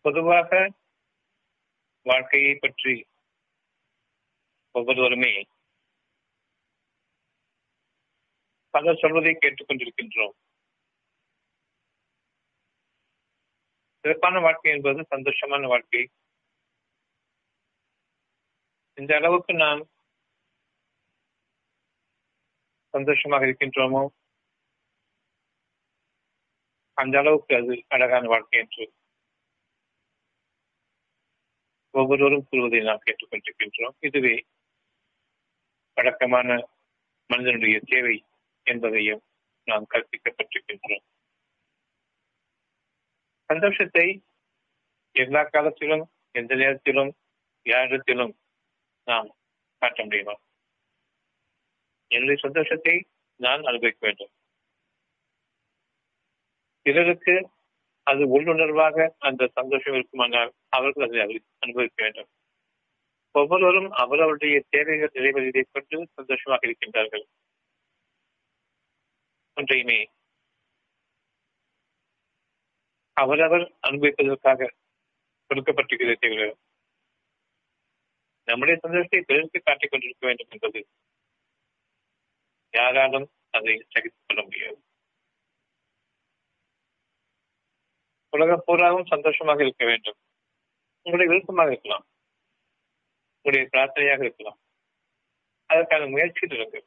பொதுவாக வாழ்க்கையை பற்றி ஒவ்வொருவருமே பலர் சொல்வதை கேட்டுக்கொண்டிருக்கின்றோம் சிறப்பான வாழ்க்கை என்பது சந்தோஷமான வாழ்க்கை. இந்த அளவுக்கு நாம் சந்தோஷமாக இருக்கின்றோமோ? அந்த அளவுக்கு அது அழகான வாழ்க்கை என்று ஒவ்வொருவரும் கூறுவதை நாம் கேட்டுக்கொண்டிருக்கின்றோம். இதுவே வழக்கமான மனிதனுடைய தேவை என்பதையும் நாம் கற்பிக்கப்பட்டிருக்கின்றோம். சந்தோஷத்தை எல்லா காலத்திலும் எந்த நேரத்திலும் யாரிடத்திலும் நாம் காட்ட முடியுமா? என்னுடைய சந்தோஷத்தை நான் அனுபவிக்க வேண்டும். பிறருக்கு அது உள்ளுணர்வாக அந்த சந்தோஷம் இருக்குமானால் அவர்கள் அதை அனுபவிக்க வேண்டும். ஒவ்வொருவரும் அவரவருடைய தேவைகள் நிறைவேறியதை கொண்டு சந்தோஷமாக இருக்கின்றார்கள். ஒன்றையுமே அவரவர் அனுபவிப்பதற்காக கொடுக்கப்பட்டிருக்கிறது தவிர நம்முடைய சந்தோஷத்தை பிறருக்கு காட்டிக் கொண்டிருக்க வேண்டும் என்பது யாராலும் அதை சகித்துக் கொள்ள முடியாது. உலகம் பூராவும் சந்தோஷமாக இருக்க வேண்டும். உங்களுடைய விருப்பமாக இருக்கலாம். உங்களுடைய பிரார்த்தனையாக இருக்கலாம். அதற்கான முயற்சியில் இருக்கு.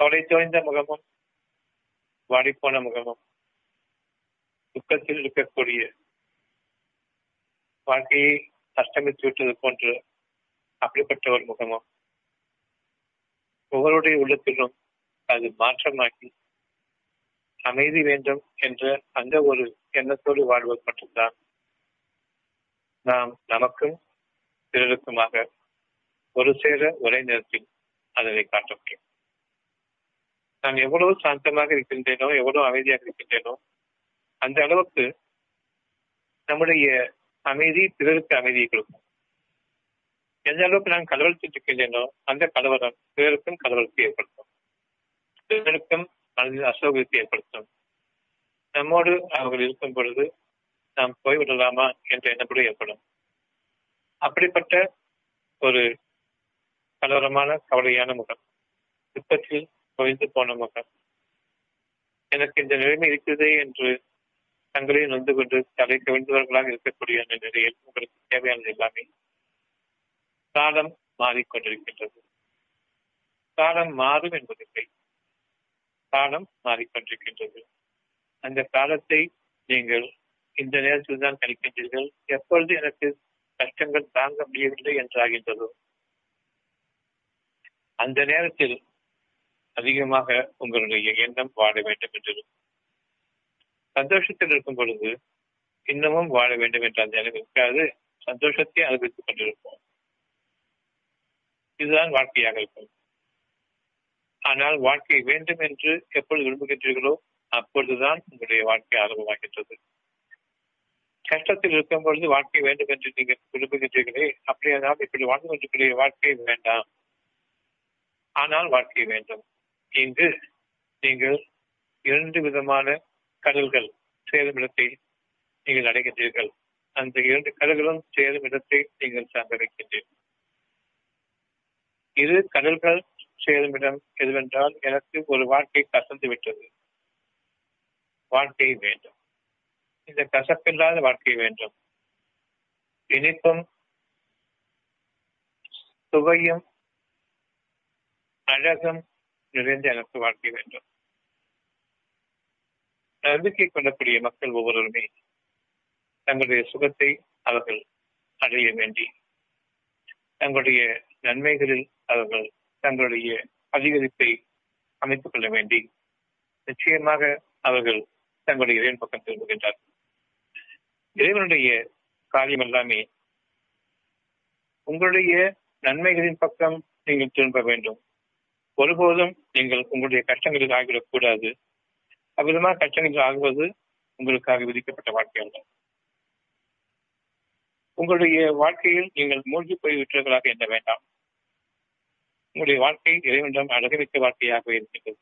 கவலை தோய்ந்த முகமும் வாடிப்போன முகமும் துக்கத்தில் இருக்கக்கூடிய வாழ்க்கையை அஷ்டமித்து விட்டது போன்று அப்படிப்பட்ட ஒரு முகமும் ஒவ்வொருடைய உள்ளத்திலும் அது மாற்றமாக்கி அமைதி வேண்டும் என்ற அந்த ஒரு எண்ணத்தோடு வாழ்வது மட்டும்தான் நாம் நமக்கும் பிறருக்குமாக ஒரு சேர ஒரே நேரத்தில் அதனை காட்ட முடியும். நான் எவ்வளவு சாந்தமாக இருக்கின்றேனோ எவ்வளவு அமைதியாக இருக்கின்றேனோ அந்த அளவுக்கு நம்முடைய அமைதி பிறருக்கு அமைதியை கொடுக்கும். எந்த அளவுக்கு நான் கலவரத்தில் இருக்கின்றேனோ அந்த கலவரம் பிறருக்கும் கலவரத்தை ஏற்படுத்தும். பிறருக்கும் மனதில் அசோகத்தை ஏற்படுத்தும். நம்மோடு அவர்கள் இருக்கும் பொழுது நாம் போய்விடலாமா என்ற எண்ணப்படி ஏற்படும். அப்படிப்பட்ட ஒரு கலவரமான கவலையான முகம் துக்கத்தில் குவிந்து போன முகம். எனக்கு இந்த நிலைமை இருக்கிறதே என்று தங்களை நொந்து கொண்டு தலை கவிழ்ந்தவர்களாக இருக்கக்கூடிய அந்த நிலையில் உங்களுக்கு தேவையானது எல்லாமே காலம் மாறிக்கொண்டிருக்கின்றது. காலம் மாறும் என்பதில்லை. காலம் மாறிக்கொண்டிருக்கின்றது. அந்த காலத்தை நீங்கள் இந்த நேரத்தில் தான் கணிக்கின்றீர்கள் எப்பொழுது எனக்கு கஷ்டங்கள் தாங்க முடியவில்லை என்றாகின்றதோ. அந்த நேரத்தில் அதிகமாக உங்களுடைய எண்ணம் வாழ வேண்டும் என்றது. சந்தோஷத்தில் இருக்கும் பொழுது இன்னமும் வாழ வேண்டும் என்ற அந்த நிலைமை இருக்காது. சந்தோஷத்தை அனுபவித்துக் கொண்டிருப்போம். இதுதான் வாழ்க்கையாக இருக்கும். ஆனால் வாழ்க்கை வேண்டும் என்று எப்பொழுது விரும்புகின்றீர்களோ அப்பொழுதுதான் உங்களுடைய வாழ்க்கை ஆரம்பமாகின்றது கஷ்டத்தில் இருக்கும் பொழுது வாழ்க்கை வேண்டும் என்று நீங்கள் விரும்புகின்றீர்களே அப்படியானால் இப்படி வாழ்ந்து கொண்டிருக்கிற வாழ்க்கை வேண்டாம். ஆனால் வாழ்க்கை வேண்டும். இங்கு நீங்கள் இரண்டு விதமான கடல்கள் சேரும் இடத்தை நீங்கள் அடைகின்றீர்கள். அந்த இரண்டு கடல்களும் சேரும் இடத்தை நீங்கள் சார்ந்திருக்கின்றீர்கள் இரு கடல்கள் சேரும் எதுவென்றால் எனக்கு ஒரு வாழ்க்கை கசந்து விட்டது. வாழ்க்கை வேண்டும். இந்த கசப்பில்லாத வாழ்க்கை வேண்டும். இனிப்பும் சுவையும் அழகும் நிறைந்த எனக்கு வாழ்க்கை வேண்டும். நம்பிக்கை கொள்ளக்கூடிய மக்கள் ஒவ்வொருவருமே தங்களுடைய சுகத்தை அவர்கள் அடைய வேண்டி தங்களுடைய நன்மைகளில் அவர்கள் தங்களுடைய அதிகரிப்பை அமைத்துக் கொள்ள வேண்டி நிச்சயமாக அவர்கள் தங்களுடைய இறைவன் பக்கம் திரும்புகின்றார்கள் இறைவனுடைய காரியம் எல்லாமே உங்களுடைய நன்மைகளின் பக்கம் நீங்கள் திரும்ப வேண்டும். ஒருபோதும் நீங்கள் உங்களுடைய கஷ்டங்களில் ஆகிவிடக்கூடாது. அவ்விதமாக கஷ்டங்கள் ஆகுவது உங்களுக்காக விதிக்கப்பட்ட வாழ்க்கை அல்ல. உங்களுடைய வாழ்க்கையில் நீங்கள் மூழ்கி போய்விட்டவர்களாக எண்ண வேண்டாம். உங்களுடைய வாழ்க்கை இறைவனிடம் அழகுமிக்க வாழ்க்கையாக இருக்கின்றது.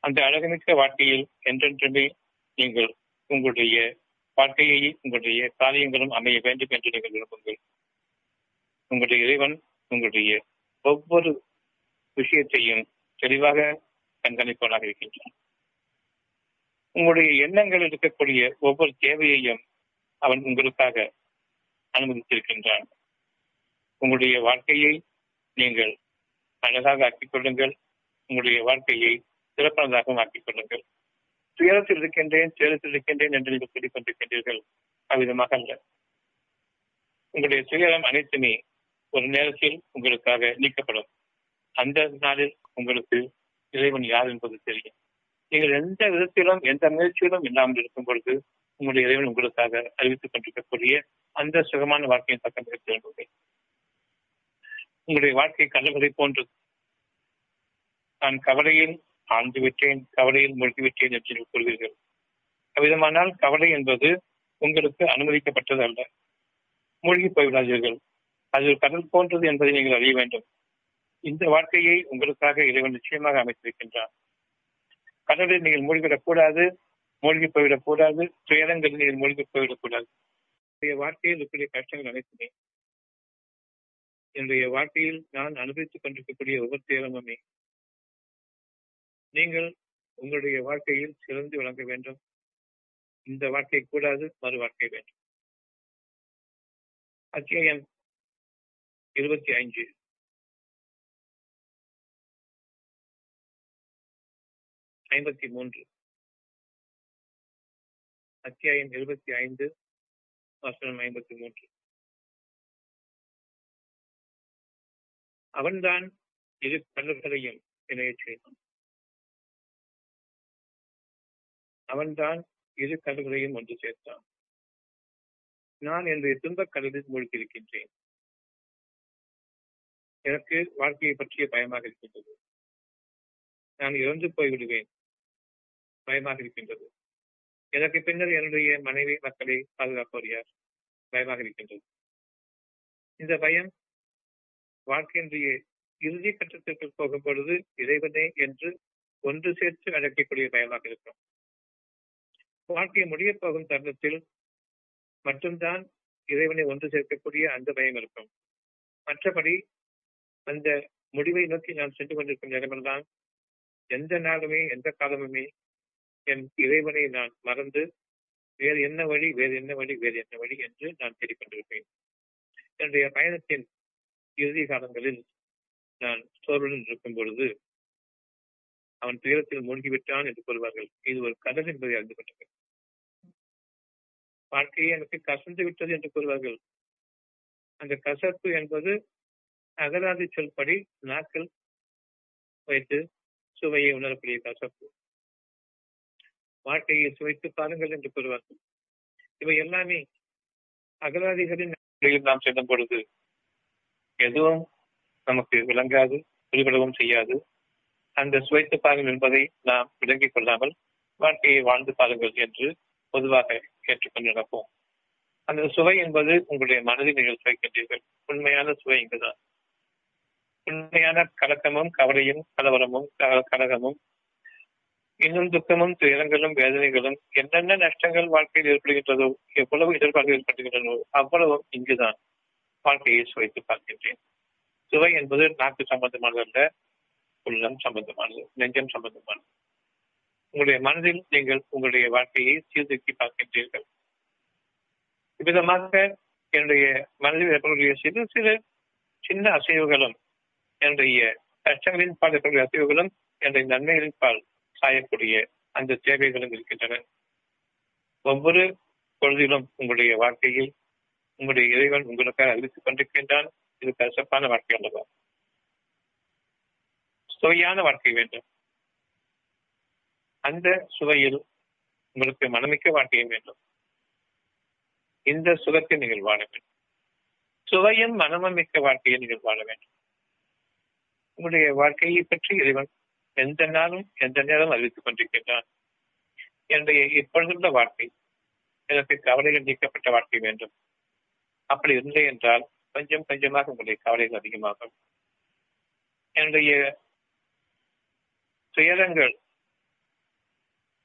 அந்த அழகுமிக்க வாழ்க்கையில் என்றென்றுமே நீங்கள் உங்களுடைய வாழ்க்கையை உங்களுடைய காரியங்களும் அமைய வேண்டும் என்று நீங்கள் விரும்புங்கள். உங்களுடைய இறைவன் உங்களுடைய ஒவ்வொரு விஷயத்தையும் தெளிவாக கண்காணிப்பவனாக இருக்கின்றான். உங்களுடைய எண்ணங்கள் இருக்கக்கூடிய ஒவ்வொரு தேவையையும் அவன் உங்களுக்காக அனுமதித்திருக்கின்றான். உங்களுடைய வாழ்க்கையை நீங்கள் அழகாக ஆக்கிக் கொள்ளுங்கள். உங்களுடைய வாழ்க்கையை சிறப்பானதாகவும் ஆக்கிக் கொள்ளுங்கள். துயரத்தில் இருக்கின்றேன் துயரத்தில் இருக்கின்றேன் என்று நீங்கள் சொல்லிக் கொண்டிருக்கின்றீர்கள் அவ்விதமாக அல்ல. உங்களுடைய துயரம் அனைத்துமே ஒரு நேரத்தில் உங்களுக்காக நீக்கப்படும். அந்த நாளில் உங்களுக்கு இறைவன் யார் என்பது தெரியும். நீங்கள் எந்த விதத்திலும் எந்த முயற்சியிலும் இல்லாமல் இருக்கும் பொழுது உங்களுடைய இறைவன் உங்களுக்காக அறிவித்துக் கொண்டிருக்கக்கூடிய அந்த சுகமான வாழ்க்கையின் பக்கம் திரும்புங்கள் உங்களுடைய வாழ்க்கை கடல்களை போன்றது நான் கவலையில் ஆழ்ந்து விட்டேன் கவலையில் மூழ்கிவிட்டேன் என்று கூறுவீர்கள். அவ்விதமானால் கவலை என்பது உங்களுக்கு அனுமதிக்கப்பட்டது அல்ல. மூழ்கி போய்விடாதீர்கள். அது ஒரு கடல் போன்றது என்பதை நீங்கள் அறிய வேண்டும். இந்த வாழ்க்கையை உங்களுக்காக இறைவன் நிச்சயமாக அமைத்திருக்கின்றான். கடலில் நீங்கள் மூழ்கிவிடக் கூடாது மூழ்கி போய்விடக் கூடாது துயரங்களில் நீங்கள் மூழ்கி போய்விடக் கூடாது வாழ்க்கையில் இருக்கக்கூடிய கஷ்டங்கள் அனைத்துமே என்னுடைய வாழ்க்கையில் நான் அனுபவித்துக் கொண்டிருக்கக்கூடிய ஒவ்வொரு துயரமுமே நீங்கள் உங்களுடைய வாழ்க்கையில் சிறந்து விளங்க வேண்டும். இந்த வாழ்க்கை கூடாது மறு வாழ்க்கை வேண்டும். அத்தியாயம் இருபத்தி ஐந்து. ஐம்பத்தி மூன்று. அத்தியாயம் இருபத்தி ஐந்து வசனம் ஐம்பத்தி மூன்று. அவன்தான் இரு கடல்களையும் இணையச் செய்தான் அவன்தான் இரு கடல்களையும் ஒன்று சேர்த்தான். நான் என்னுடைய துன்பக் கடலில் மூழ்கியிருக்கின்றேன். எனக்கு வாழ்க்கையை பற்றிய பயமாக இருக்கின்றது. நான் இறந்து போய்விடுவேன். பயமாக இருக்கின்றது. எனக்கு பின்னர் என்னுடைய மனைவி மக்களை பாதுகாப்பவர் யார்? பயமாக இருக்கின்றது. இந்த பயம் வாழ்க்கையினுடைய இறுதி கட்டத்திற்கு போகும் பொழுது இறைவனே என்று ஒன்று சேர்த்து அழைக்கக்கூடிய பயமாக இருக்கும் வாழ்க்கை முடிய போகும் தருணத்தில் மட்டும்தான் இறைவனை ஒன்று சேர்க்கக்கூடிய அந்த பயம் இருக்கும். மற்றபடி அந்த முடிவை நோக்கி நான் சென்று கொண்டிருக்கும் நேரமெல்லாம் எந்த நாளுமே எந்த காலமுமே என் இறைவனை நான் மறந்து வேறு என்ன வழி வேறு என்ன வழி வேறு என்ன வழி என்று நான் தேடிக்கொண்டிருப்பேன். என்னுடைய பயணத்தின் இறுதி காலங்களில் நான் சோர்வுடன் இருக்கும் பொழுது அவன் துயரத்தில் மூழ்கிவிட்டான் என்று கூறுவார்கள். இது ஒரு கடல் என்பதை அறிந்து கொண்டது வாழ்க்கையை எனக்கு கசந்து விட்டது என்று கூறுவார்கள். அந்த கசப்பு என்பது அகராதி சொல்படி நாக்கள் வைத்து சுவையை உணரக்கூடிய கசப்பு. வாழ்க்கையை சுவைத்து பாருங்கள் என்று கூறுவார்கள். இவை எல்லாமே அகராதிகளின் நாம் செல்லும் பொழுது எதுவும் நமக்கு விளங்காது புரிபடவும் செய்யாது. அந்த சுவைத்து பாருங்கள் என்பதை நாம் விளங்கிக் கொள்ளாமல் வாழ்க்கையை வாழ்ந்து பாருங்கள் என்று பொதுவாக ஏற்றுக்கொண்டு நடப்போம். அந்த சுவை என்பது உங்களுடைய மனதில் நீங்கள் சுவைக்கின்றீர்கள். உண்மையான சுவை இங்குதான். உண்மையான கலக்கமும் கவலையும் கலவரமும் கலகமும் இன்னும் துக்கமும் துயரங்களும் வேதனைகளும் என்னென்ன நஷ்டங்கள் வாழ்க்கையில் ஏற்படுகின்றதோ எவ்வளவு எதிர்பார்ப்பு ஏற்படுகின்றனோ அவ்வளவும் இங்குதான். வாழ்க்கையை சுவைத்து பார்க்கின்றேன். சுவை என்பது நாக்கு சம்பந்தமானது அல்ல உள்ளம் சம்பந்தமானது நெஞ்சம் சம்பந்தமானது. உங்களுடைய மனதில் நீங்கள் உங்களுடைய வாழ்க்கையை சீர்தூக்கி பார்க்கின்றீர்கள். இவ்விதமாக என்னுடைய மனதில் ஏற்படக்கூடிய சிறு சிறு சின்ன அசைவுகளும் என்னுடைய கஷ்டங்களின் பால் ஏற்படக்கூடிய அசைவுகளும் என்னுடைய நன்மைகளின் பால் சாயக்கூடிய அந்த தேவைகளும் இருக்கின்றன. ஒவ்வொரு பொழுதிலும் உங்களுடைய வாழ்க்கையில் உங்களுடைய இறைவன் உங்களுக்காக அறிவித்துக் கொண்டிருக்கின்றான். இது கசப்பான வாழ்க்கை அல்லவா சுவையான வாழ்க்கை வேண்டும். அந்த சுவையில் உங்களுக்கு மனமிக்க வாழ்க்கையும் வேண்டும். இந்த சுகத்தை நீங்கள் வாழ வேண்டும். சுவையும் மனமும் மிக்க வாழ்க்கையை நீங்கள் வாழ வேண்டும். உங்களுடைய வாழ்க்கையை பற்றி இறைவன் எந்த நாளும் எந்த நேரம் அறிவித்துக் கொண்டிருக்கின்றான். என்னுடைய இப்பொழுதுள்ள வாழ்க்கை எனக்கு கவலைகள் நீக்கப்பட்ட வாழ்க்கை வேண்டும். அப்படி இல்லை என்றால் கொஞ்சம் கொஞ்சமாக உங்களுடைய கவலைகள் அதிகமாகும். என்னுடைய துயரங்கள்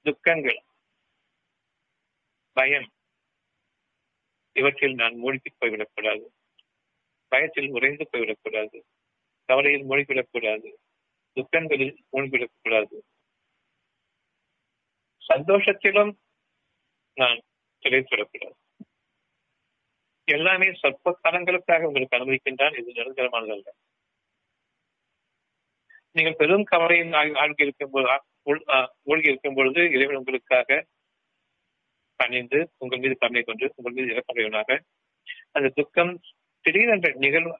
துக்கங்கள் பயம் இவற்றில் நான் மூழ்கி போய்விடக்கூடாது. பயத்தில் உறைந்து போய்விடக்கூடாது. கவலையில் மூழ்கிவிடக்கூடாது. துக்கங்களில் மூழ்கிவிடக்கூடாது. சந்தோஷத்திலும் நான் திளைத்துவிடக்கூடாது. எல்லாமே சொற்ப காலங்களுக்காக உங்களுக்கு அனுமதிக்கின்றான். இது நிரந்தரமானதல்ல. நீங்கள் பெரும் கவலையில் ஆழ்கி இருக்கும் போது மூழ்கி இருக்கும் பொழுது இறைவன் உங்களுக்காக பணிந்து உங்கள் மீது கருணை கொண்டு உங்கள் மீது இறப்படையவனாக அந்த துக்கம் திடீரென்ற நிகழ்வு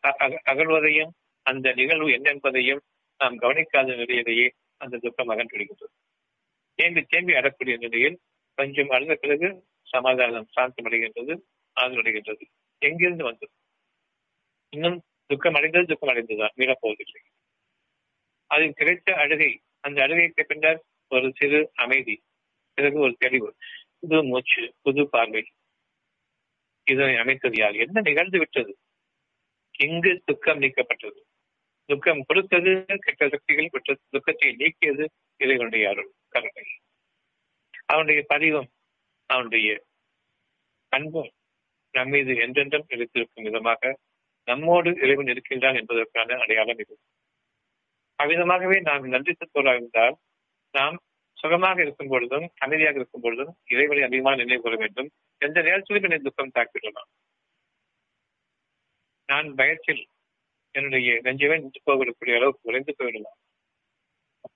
அகழ்வதையும் அந்த நிகழ்வு என்ன என்பதையும் நாம் கவனிக்காத நிலையிலேயே அந்த துக்கம் அகன்றுவிடுகின்றது தேம்பி தேம்பி அடக்கூடிய நிலையில் கொஞ்சம் அழுத பிறகு சமாதானம் சாந்தமடைகின்றது. ஆதரவடைகின்றது எங்கிருந்து வந்தது? இன்னும் துக்கம் அடைந்தது துக்கம் அடைந்ததா மீறப்போவதில்லை. அதில் கிடைத்த அழுகை அந்த அழுகைக்கு பின்னர் ஒரு சிறு அமைதி பிறகு ஒரு தெளிவு. புது மூச்சு புது பார்வை. இதனை அமைத்தது யார்? என்ன நிகழ்ந்து விட்டது? எங்கு துக்கம் நீக்கப்பட்டது. துக்கம் கொடுத்தது கெட்ட சக்திகள் பெற்ற துக்கத்தை நீக்கியது இறைவனுடைய அருள் கருணை. அவனுடைய பதிவும் அவனுடைய அன்பும் நம்மீது என்றென்றும் எடுத்திருக்கும் விதமாக நம்மோடு இறைவன் இருக்கின்றான் என்பதற்கான அடையாளம் இது. அவ்விதமாகவே நாம் நன்றி செலுத்துவதாக இருந்தால் நாம் சுகமாக இருக்கும் பொழுதும் அமைதியாக இருக்கும் பொழுதும் இறைவனை அதிகமாக நினைவு கொள்ள வேண்டும். எந்த நேரத்திலும் என்னை துக்கம் தாக்கிவிடலாம். நான் பயத்தில் என்னுடைய நெஞ்சவே நின்று போகக்கூடிய அளவுக்கு குறைந்து போய்விடலாம்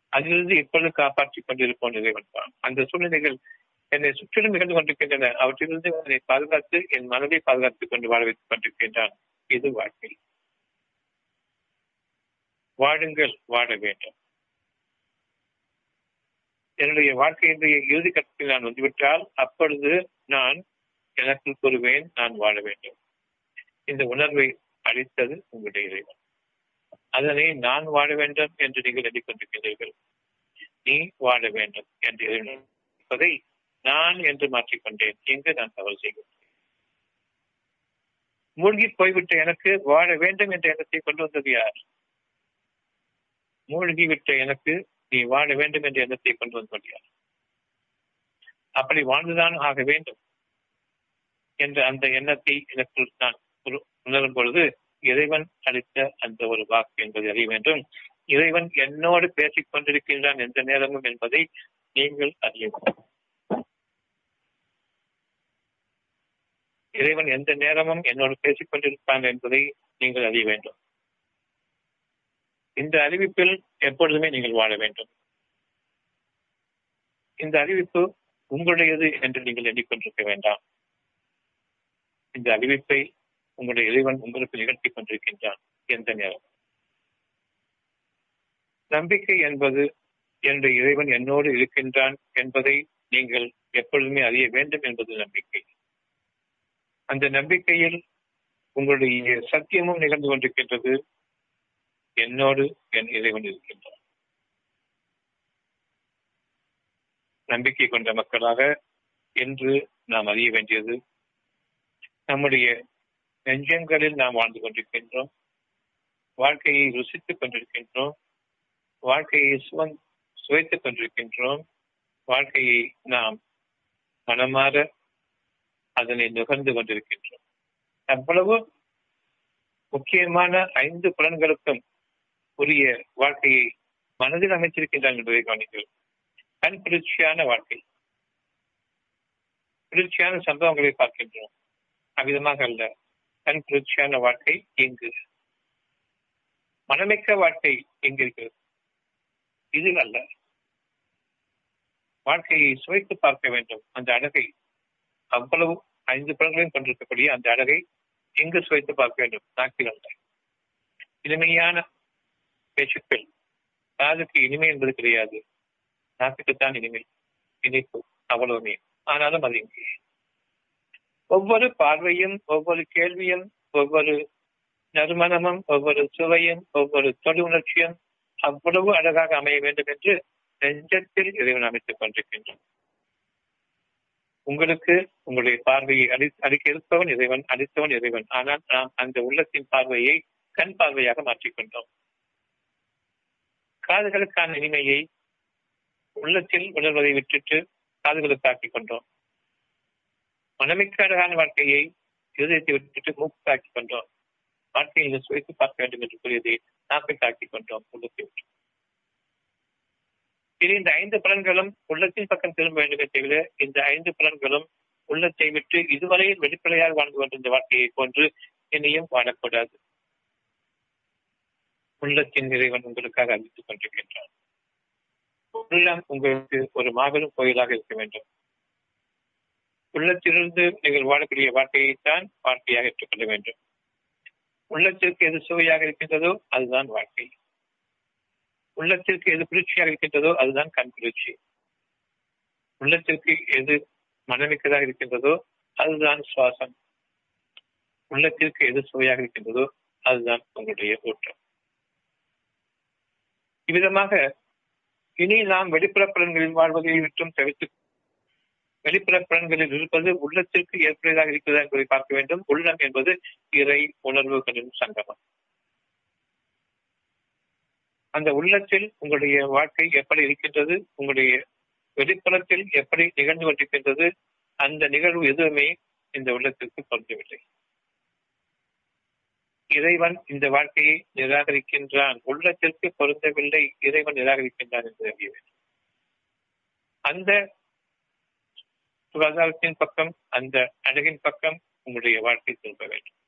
அதிலிருந்து இப்பொழுது காப்பாற்றிக் கொண்டிருப்போம் இறைவன் தான். அந்த சூழ்நிலைகள் என்னை சுற்றிலும் நிகழ்ந்து கொண்டிருக்கின்றன. அவற்றிலிருந்து என்னை பாதுகாத்து என் மனதை பாதுகாத்துக் கொண்டு வாழ வைத்துக் கொண்டிருக்கின்றான். இது வாழ்க்கை. வாழுங்கள் வாழ வேண்டும். என்னுடைய வாழ்க்கையினுடைய இறுதி கட்டத்தில் நான் வந்துவிட்டால் அப்பொழுது நான் எனக்கு கூறுவேன் நான் வாழ வேண்டும். இந்த உணர்வை அளித்தது உங்களுடைய இறைவன். அதனை நான் வாழ வேண்டும் என்று நீங்கள் எண்ணிக்கொண்டிருக்கிறீர்கள். நீ வாழ வேண்டும் என்று இருப்பதை நான் என்று மாற்றிக்கொண்டேன். என்று நான் தவறு செய்கிறேன் மூழ்கி போய்விட்ட எனக்கு வாழ வேண்டும் என்ற எண்ணத்தை கொண்டு வந்தது யார்? மூழ்கிவிட்ட எனக்கு நீ வாழ வேண்டும் என்ற எண்ணத்தை கொண்டு வந்தது யார்? அப்படி வாழ்ந்துதான் ஆக வேண்டும் என்ற அந்த எண்ணத்தை எனக்குள் நான் உணரும் பொழுது இறைவன் அளித்த அந்த ஒரு வாக்கு என்பதை அறிய வேண்டும். இறைவன் என்னோடு பேசிக் கொண்டிருக்கின்றான் எந்த நேரமும் என்பதை நீங்கள் அறிய வேண்டும் இறைவன் எந்த நேரமும் என்னோடு பேசிக் கொண்டிருப்பான் என்பதை நீங்கள் அறிய வேண்டும். இந்த அறிவிப்பில் எப்பொழுதுமே நீங்கள் வாழ வேண்டும். இந்த அறிவிப்பு உங்களுடையது என்று நீங்கள் எண்ணிக்கொண்டிருக்க வேண்டாம். இந்த அறிவிப்பை உங்களுடைய இறைவன் உங்களுக்கு நிகழ்த்தி கொண்டிருக்கின்றான் எந்த நேரம் நம்பிக்கை என்பது என்னுடைய இறைவன் என்னோடு இருக்கின்றான் என்பதை நீங்கள் எப்பொழுதுமே அறிய வேண்டும் என்பது நம்பிக்கை. அந்த நம்பிக்கையில் உங்களுடைய சத்தியமும் நிகழ்ந்து கொண்டிருக்கின்றது. என்னோடு என் இறைவன் இருக்கின்றான் நம்பிக்கை கொண்ட மக்களாக என்று நாம் அறிய வேண்டியது நம்முடைய நெஞ்சங்களில் நாம் வாழ்ந்து கொண்டிருக்கின்றோம். வாழ்க்கையை ருசித்துக் கொண்டிருக்கின்றோம். வாழ்க்கையை சுவன் சுவைத்துக் கொண்டிருக்கின்றோம். வாழ்க்கையை நாம் மனமாற அதனை நுகர்ந்து கொண்டிருக்கின்றோம். அவ்வளவு முக்கியமான ஐந்து புலன்களுக்கும் உரிய வாழ்க்கையை மனதில் அமைச்சிருக்கின்றான் என்பதை கவனிக்கிறோம். கண் குளிர்ச்சியான வாழ்க்கை. குளிர்ச்சியான சம்பவங்களை பார்க்கின்றோம். அவ்விதமாக அல்ல. கண் குளிர்ச்சியான வாழ்க்கை இங்கு. மனமிக்க வாழ்க்கை எங்கிருக்கிறது இதில் அல்ல. வாழ்க்கையை சுவைத்து பார்க்க வேண்டும். அந்த அழகை அவ்வளவு ஐந்து புலங்களையும் கொண்டிருக்கக்கூடிய அந்த அழகை எங்கு சுவைத்து பார்க்க வேண்டும். நாக்கில் அல்ல இனிமையான பேச்சுக்கள். காதுக்கு இனிமை என்பது கிடையாது. நாக்குக்குத்தான் இனிமை. இனிப்பு அவ்வளவுமே. ஆனாலும் அது இங்கே. ஒவ்வொரு பார்வையும் ஒவ்வொரு கேள்வியும் ஒவ்வொரு நறுமணமும் ஒவ்வொரு சுவையும் ஒவ்வொரு தொடு உணர்ச்சியும் அவ்வளவு அழகாக அமைய வேண்டும் என்று நெஞ்சத்தில் இறைவன் அமைத்துக் கொண்டிருக்கின்றோம் உங்களுக்கு உங்களுடைய பார்வையை அடி அடிக்க இருப்பவன் இறைவன் அடித்தவன் இறைவன். ஆனால் நாம் அந்த உள்ளத்தின் பார்வையை கண் பார்வையாக மாற்றிக்கொண்டோம். காதுகளுக்கான இனிமையை உள்ளத்தில் உணர்வதை விட்டுட்டு காதுகளுக்கு ஆக்கிக் கொண்டோம் மனமிக்க அழகான வாழ்க்கையை இருதயத்தை விட்டுட்டு மூக்காக்கி கொண்டோம் வாழ்க்கையில் சுவைத்து பார்க்க வேண்டும் என்று கூறியதை நாக்கை தாக்கிக் கொண்டோம் உள்ளத்தை விட்டு இது இந்த ஐந்து பலன்களும் உள்ளத்தின் பக்கம் திரும்ப வேண்டுமே தவிர இந்த ஐந்து பலன்களும் உள்ளத்தை விட்டு இதுவரையில் வெளிப்படையாக வாழ்ந்து கொண்டிருந்த வாழ்க்கையை போன்று இனியும் வாழக்கூடாது. உள்ளத்தின் இறைவன் உங்களுக்காக அறிவித்துக் கொண்டிருக்கின்றான். உள்ளம் உங்களுக்கு ஒரு மாபெரும் கோயிலாக இருக்க வேண்டும். உள்ளத்திலிருந்து நீங்கள் வாழக்கூடிய வாழ்க்கையைத்தான் வாழ்க்கையாக ஏற்றுக்கொள்ள வேண்டும். உள்ளத்திற்கு எது சுவையாக இருக்கின்றதோ அதுதான் வாழ்க்கை. உள்ளத்திற்கு எது குளிர்ச்சியாக இருக்கின்றதோ அதுதான் கண் குளிர்ச்சி. உள்ளத்திற்கு எது மனமிக்கதாக இருக்கின்றதோ அதுதான் சுவாசம். உள்ளத்திற்கு எது சுவையாக இருக்கின்றதோ அதுதான் உங்களுடைய ஊற்றம் இவ்விதமாக இனி நாம் வெளிப்புற பலன்களில் வாழ்வதை விட்டும் தவிர்த்து வெளிப்புற பலன்களில் இருப்பது உள்ளத்திற்கு ஏற்புடையதாக இருக்கிறதா என்பதை பார்க்க வேண்டும். உள்ளம் என்பது இறை உணர்வுகளின் சங்கமம். அந்த உள்ளத்தில் உங்களுடைய வாழ்க்கை எப்படி இருக்கின்றது உங்களுடைய வெளிப்புறத்தில் எப்படி நிகழ்ந்து கொண்டிருக்கின்றது அந்த நிகழ்வு எதுவுமே இந்த உள்ளத்திற்கு பொருந்தவில்லை. இறைவன் இந்த வாழ்க்கையை நிராகரிக்கின்றான். உள்ளத்திற்கு பொருந்தவில்லை இறைவன் நிராகரிக்கின்றான் என்று அறிய வேண்டும். அந்த சுகாதாரத்தின் பக்கம் அந்த அழகின் பக்கம் உங்களுடைய வாழ்க்கை திரும்ப வேண்டும்.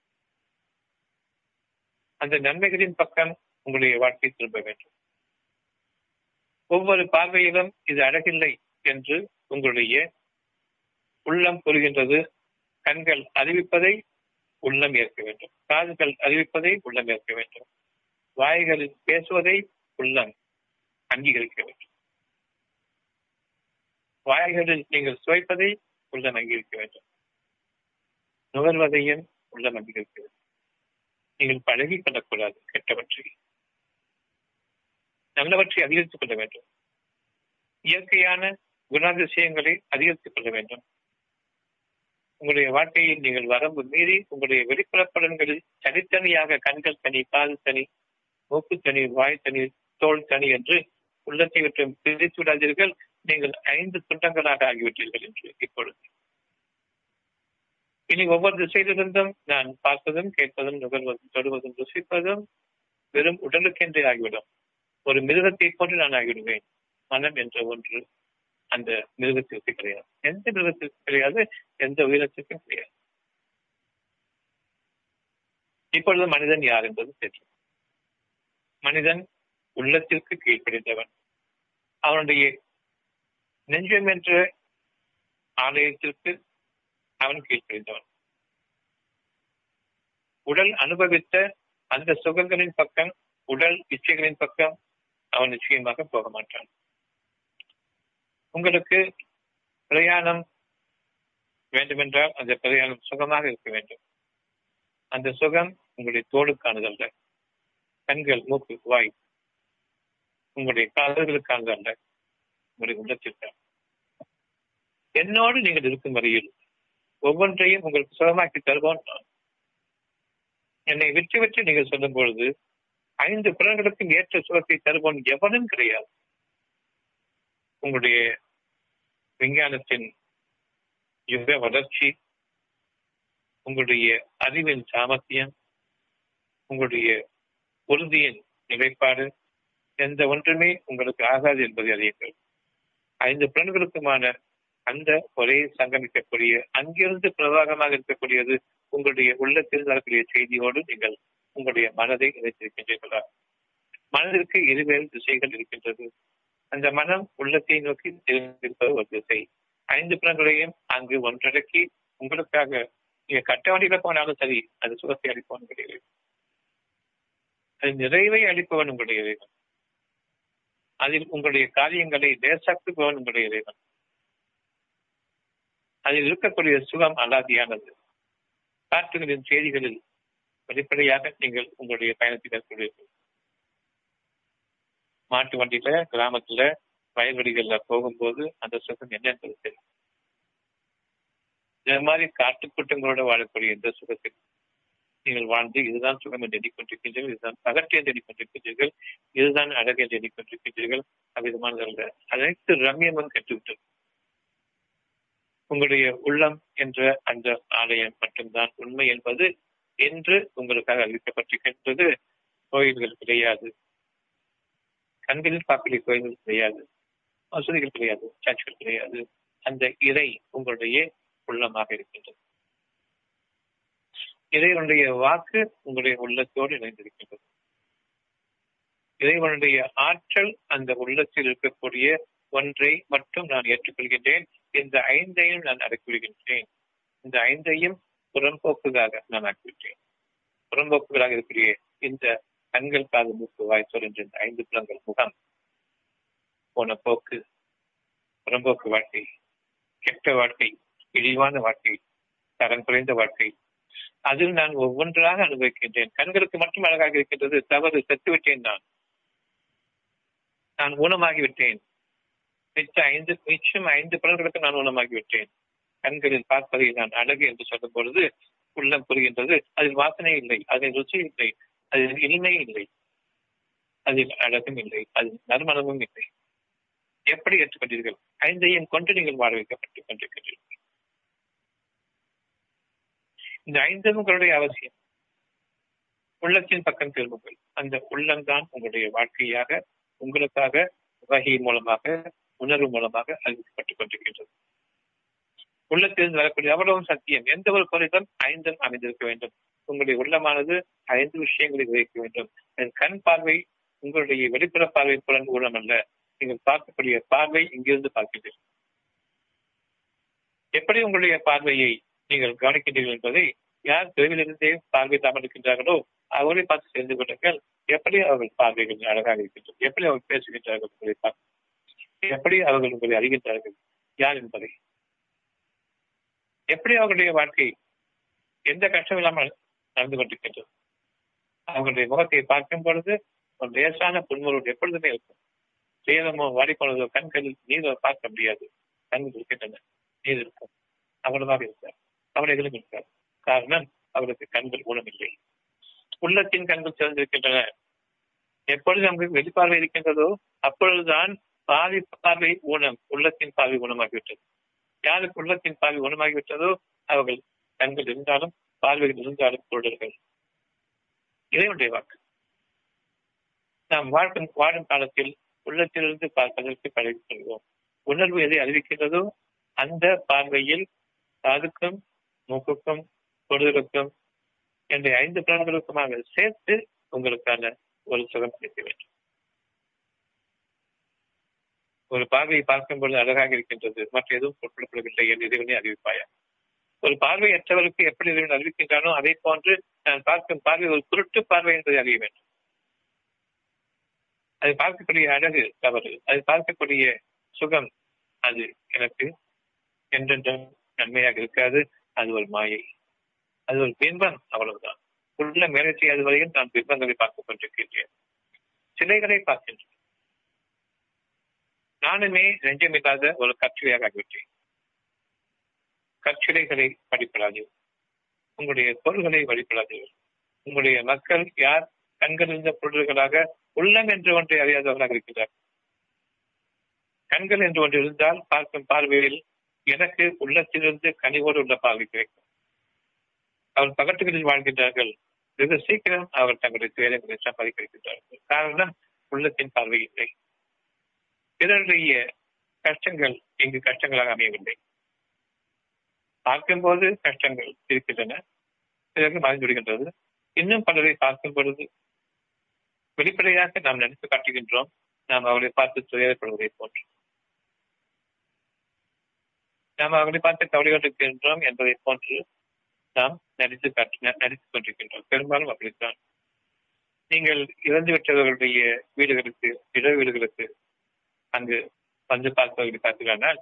அந்த நன்மைகளின் பக்கம் உங்களுடைய வாழ்க்கை திரும்ப வேண்டும். ஒவ்வொரு பார்வையிலும் இது அழகில்லை என்று உங்களுடைய உள்ளம் கூறுகின்றது. கண்கள் அறிவிப்பதை உள்ளம் ஏற்க வேண்டும். காதுகள் அறிவிப்பதை உள்ளம் ஏற்க வேண்டும். வாய்களில் பேசுவதை உள்ளம் அங்கீகரிக்க வேண்டும். வாய்களில் நீங்கள் சுவைப்பதை உள்ளம் அங்கீகரிக்க வேண்டும். நுகர்வதையும் உள்ளம் அங்கீகரிக்க வேண்டும். நீங்கள் பழகி கொள்ளக்கூடாது கெட்டவற்றை. நல்லவற்றை அதிகரித்துக் கொள்ள வேண்டும். இயற்கையான குணாதிசயங்களை அதிகரித்துக் கொள்ள வேண்டும். உங்களுடைய வாழ்க்கையில் நீங்கள் வரம்பு மீறி உங்களுடைய வெளிப்புற பலன்களில் தனித்தனியாக கண்கள் தனி கால் தனி மூக்கு தனி வாய் தனி தோல் தனி என்று உள்ளத்தை விட்டு பிரித்து விடாதீர்கள். நீங்கள் ஐந்து துண்டங்களாக ஆகிவிட்டீர்கள் என்று இப்பொழுது. இனி ஒவ்வொரு திசையிலிருந்தும் நான் பார்ப்பதும் கேட்பதும் நுகர்வதும் தொடுவதும் ருசிப்பதும் வெறும் உடலுக்கென்றே ஆகிவிடும். ஒரு மிருகத்தை போன்று நான் ஆகிவிடுவேன். மனம் என்ற ஒன்று அந்த மிருகத்திற்கு கிடையாது. எந்த மிருகத்திற்கு கிடையாது எந்த உயிரத்திற்கும் கிடையாது. இப்பொழுது மனிதன் யார் என்பது தெரியும். மனிதன் உள்ளத்திற்கு கீழ்ப்படிந்தவன். அவனுடைய நெஞ்சம் என்ற ஆலயத்திற்கு அவன் கீழ்ப்படிந்தவன். உடல் அனுபவித்த அந்த சுகங்களின் பக்கம் உடல் இச்சைகளின் பக்கம் அவன் நிச்சயமாக போக மாட்டான். உங்களுக்கு பிரயாணம் வேண்டுமென்றால் அந்த பிரயாணம் சுகமாக இருக்க வேண்டும். அந்த சுகம் உங்களுடைய தோளுக்கானதல்ல கண்கள் மூக்கு வாய் உங்களுடைய காதல்களுக்கானதல்ல உங்களுடைய உள்ளத்திற்கு என்னோடு நீங்கள் இருக்கும் வரையில் ஒவ்வொன்றையும் உங்களுக்கு சுகமாக்கி தருவோம். என்னை வெற்றி வெற்றி நீங்கள் சொல்லும் பொழுது ஐந்து புலன்களுக்கும் ஏற்ற சுகத்தை தருவோம் எவனும் கிடையாது. உங்களுடைய விஞ்ஞானத்தின் யுக வளர்ச்சி உங்களுடைய அறிவின் சாமர்த்தியம் உங்களுடைய உறுதியின் நிலைப்பாடு எந்த ஒன்றுமே உங்களுக்கு ஆகாது என்பதை அறியுங்கள். ஐந்து புலன்களுக்குமான அந்த ஒரே சங்கமிக்கக்கூடிய அங்கிருந்து பிரவாகமாக இருக்கக்கூடியது உங்களுடைய உள்ளத்தில் நடக்கூடிய செய்தியோடு நீங்கள் உங்களுடைய மனதை இணைத்திருக்கின்றீர்களா. மனதிற்கு இருவேறு திசைகள் இருக்கின்றது. அந்த மனம் உள்ளத்தை நோக்கி இருப்பது ஒரு திசை. ஐந்து புலன்களையும் அங்கு ஒன்றடக்கி உங்களுக்காக நீங்க கட்ட வண்டியில போனாலும் சரி அது சுகத்தை அளிப்பவன் கிடையாது அது நிறைவை அளிப்பவன் உங்களுடைய இறைவன் அதில் உங்களுடைய காரியங்களை லேசாக்குபவன் உங்களுடைய இறைவன் அதில் இருக்கக்கூடிய சுகம் அலாதியானது. காற்றுகளின் செய்திகளில் வெளிப்படையாக நீங்கள் உங்களுடைய பயணத்தை மேற்கொள்வீர்கள் மாட்டு வண்டியில கிராமத்துல வயல்வெளிகள்ல போகும்போது அந்த சுகம் என்ன என்பது தெரியும். இந்த மாதிரி காட்டுக்கூட்டங்களோட வாழக்கூடிய இந்த சுகத்தில் நீங்கள் வாழ்ந்து இதுதான் சுகம் என்று எண்ணிக்கொண்டிருக்கின்றீர்கள் இதுதான் பகற்று என்று எண்ணிக்கொண்டிருக்கின்றீர்கள் இதுதான் அழகு என்று எண்ணிக்கொண்டிருக்கின்றீர்கள் அவ்விதமானதல்ல அனைத்து ரம்யமும் கெட்டுவிட்டது. உங்களுடைய உள்ளம் என்ற அந்த ஆலயம் மட்டும்தான் உண்மை என்பது என்று உங்களுக்காக அறிவிக்கப்பட்டிருக்கின்றது கோயில்கள் கிடையாது. கண்களில் பார்க்கக்கூடிய கோயில்கள் கிடையாது. மசூதிகள் கிடையாது. சர்ச்சுகள் கிடையாது. அந்த இறை உங்களுடைய உள்ளமாக இருக்கின்றது. இறைவனுடைய வாக்கு உங்களுடைய உள்ளத்தோடு இணைந்திருக்கின்றது. இறைவனுடைய ஆற்றல் அந்த உள்ளத்தில் இருக்கக்கூடிய ஒன்றை மட்டும் நான் ஏற்றுக்கொள்கின்றேன். இந்த ஐந்தையும் நான் அடக்கிவிடுகின்றேன். இந்த ஐந்தையும் புறம்போக்குகளாக நான் ஆக்கிவிட்டேன். புறம்போக்குகளாக இருக்கக்கூடிய இந்த கண்கள் காது மூக்கு வாய் சொல்கின்ற இந்த ஐந்து புலங்கள் முகம் போன போக்கு புறம்போக்கு வாழ்க்கை கெட்ட வாழ்க்கை இழிவான வாழ்க்கை தரம் குறைந்த வாழ்க்கை. அதில் நான் ஒவ்வொன்றாக அனுபவிக்கின்றேன். கண்களுக்கு மட்டும் அழகாக இருக்கின்றது. தவறு செத்துவிட்டேன் நான். நான் ஊனமாகிவிட்டேன். மிச்ச ஐந்து மிச்சம் ஐந்து புலன்களுக்கு நான் ஊனமாகிவிட்டேன். கண்களில் பார்ப்பதை நான் அழகு என்று சொல்லும் பொழுது உள்ளம் புரிகின்றது. அதில் வாசனை இல்லை அதில் ருச்சி இல்லை அதில் இனிமை இல்லை அதில் அழகும் இல்லை அதில் நறுமணமும் இல்லை. எப்படி ஏற்றுக்கொண்டீர்கள்? ஐந்தையும் கொண்டு நீங்கள் வாழ வைக்கப்பட்டுக் கொண்டிருக்கின்றீர்கள் இந்த ஐந்தும் உங்களுடைய அவசியம். உள்ளத்தின் பக்கம் திரும்புங்கள். அந்த உள்ளம்தான் உங்களுடைய வாழ்க்கையாக உங்களுக்காக வகை மூலமாக உணர்வு மூலமாக அறிவிக்கப்பட்டுக் கொண்டிருக்கின்றது. உள்ளத்திலிருந்து வரக்கூடிய அவ்வளவும் சத்தியம் எந்த ஒரு பொருளும் ஐந்தும் அமைந்திருக்க வேண்டும். உங்களுடைய உள்ளமானது ஐந்து விஷயங்களை விவரிக்க வேண்டும். என் கண் பார்வை உங்களுடைய வெளிப்புற பார்வை புலன் ஊழம் அல்ல. நீங்கள் பார்க்கக்கூடிய பார்வை இங்கிருந்து பார்க்கிறீர்கள் எப்படி உங்களுடைய பார்வையை நீங்கள் கவனிக்கின்றீர்கள் என்பதை யார் தொழிலிருந்தே பார்வை தாமதிக்கின்றார்களோ அவர்களை பார்த்து சேர்ந்து கொள்ளுங்கள். எப்படி அவர்கள் பார்வைகள் அழகாக இருக்கின்றது எப்படி அவர்கள் பேசுகின்றார்கள் உங்களை எப்படி அவர்கள் உங்களை அறிகின்றார்கள்? யார் என்பதை. எப்படி அவர்களுடைய வாழ்க்கை எந்த கஷ்டம் இல்லாமல் நடந்து கொண்டிருக்கின்றது அவர்களுடைய முகத்தை பார்க்கும் பொழுது ஒரு லேசான புன்முறுவல் எப்பொழுதுமே இருக்கும். சேதமோ வாடிப்போனதோ கண்களில் நீரோ பார்க்க முடியாது. கண்கள் இருக்கின்றன. நீர் இருக்கும். அவ்வளவாக இருக்கார் அவர்களும் இருக்கார் காரணம் அவருக்கு கண்கள் ஊனமில்லை. உள்ளத்தின் கண்கள் சிறந்திருக்கின்றன. எப்பொழுது நமக்கு வெளிப்பார்வை இருக்கின்றதோ அப்பொழுதுதான் பாவி பார்வை ஊனம் உள்ளத்தின் பார்வை ஊனமாகிவிட்டது. யாருக்கு உள்ளத்தின் பார்வை குணமாகிவிட்டதோ அவர்கள் கண்கள் இருந்தாலும் பார்வைகள் இருந்தாலும் பொருடர்கள் இறைவனுடைய வாக்கு. நாம் வாழும் வாழும் காலத்தில் உள்ளத்திலிருந்து பார்ப்பதற்கு பழகிக்கொள்வோம் உணர்வு எதை அறிவிக்கின்றதோ அந்த பார்வையில் காதுக்கும் மூக்குக்கும் தொடுதலுக்கும் என்ற ஐந்து பிராணங்களுக்குமாக சேர்த்து உங்களுக்கான ஒரு சுகம் கிடைக்க வேண்டும். ஒரு பார்வையை பார்க்கும் பொழுது அழகாக இருக்கின்றது. மற்ற எதுவும் பொருட்படுத்தப்படவில்லை என் இறைவனை அறிவிப்பாயா? ஒரு பார்வையற்றவருக்கு எப்படி இறைவன் அறிவிக்கின்றானோ அதை போன்று நான் பார்க்கும் பார்வை ஒரு குருட்டு பார்வை என்பதை அறிய வேண்டும். அது பார்க்கக்கூடிய அழகு தவறு. அது பார்க்கக்கூடிய சுகம் அது எனக்கு. என்றென்றும் நன்மையாக இருக்காது. அது ஒரு மாயை. அது ஒரு பின்பம் அவ்வளவுதான். உள்ள மேலே செய்யாத வரையில் நான் பின்பங்களை பார்த்துக் கொண்டிருக்கின்றேன். சிலைகளை பார்க்கின்றேன். நானுமே நெஞ்சமில்லாத ஒரு கற்சிலையாக ஆகிவிட்டேன். கற்சிலைகளை படிப்படாது உங்களுடைய பொருள்களை வழிபடாதீர்கள் உங்களுடைய மக்கள் யார் கண்கள் இருந்த பொருள்களாக உள்ளம் என்று ஒன்றை அறியாதவர்களாக இருக்கிறார் கண்கள் என்று ஒன்று இருந்தால் பார்க்கும் பார்வையில் எனக்கு உள்ளத்திலிருந்து கனிவோடு உள்ள பார்வை கிடைக்கும். அவர் பகட்டுகளில் வாழ்கின்றார்கள். வெகு சீக்கிரம் அவர் தங்களுடைய துயரங்களை சம்பாதிக்கிறார்கள் காரணம் உள்ளத்தின் பார்வை இல்லை. பிறருடைய கஷ்டங்கள் இங்கு கஷ்டங்களாக அமையவில்லை. பார்க்கும்போது கஷ்டங்கள் இருக்கின்றன. பிறகு மறைந்துவிடுகின்றது இன்னும் பலரை பார்க்கும் பொழுது வெளிப்படையாக நாம் நினைத்து காட்டுகின்றோம். நாம் அவர்களை பார்த்து துயரப்படுவதை போன்று. நாம் அவர்களை பார்த்து கவலை கொண்டிருக்கின்றோம் என்பதை போன்று நாம் நடித்து காட்டின நடித்துக் கொண்டிருக்கின்றோம். பெரும்பாலும் அப்படித்தான். நீங்கள் இறந்து விட்டவர்களுடைய வீடுகளுக்கு இட வீடுகளுக்கு அங்கு வந்து பார்ப்பவர்கள் பார்க்கிறானால்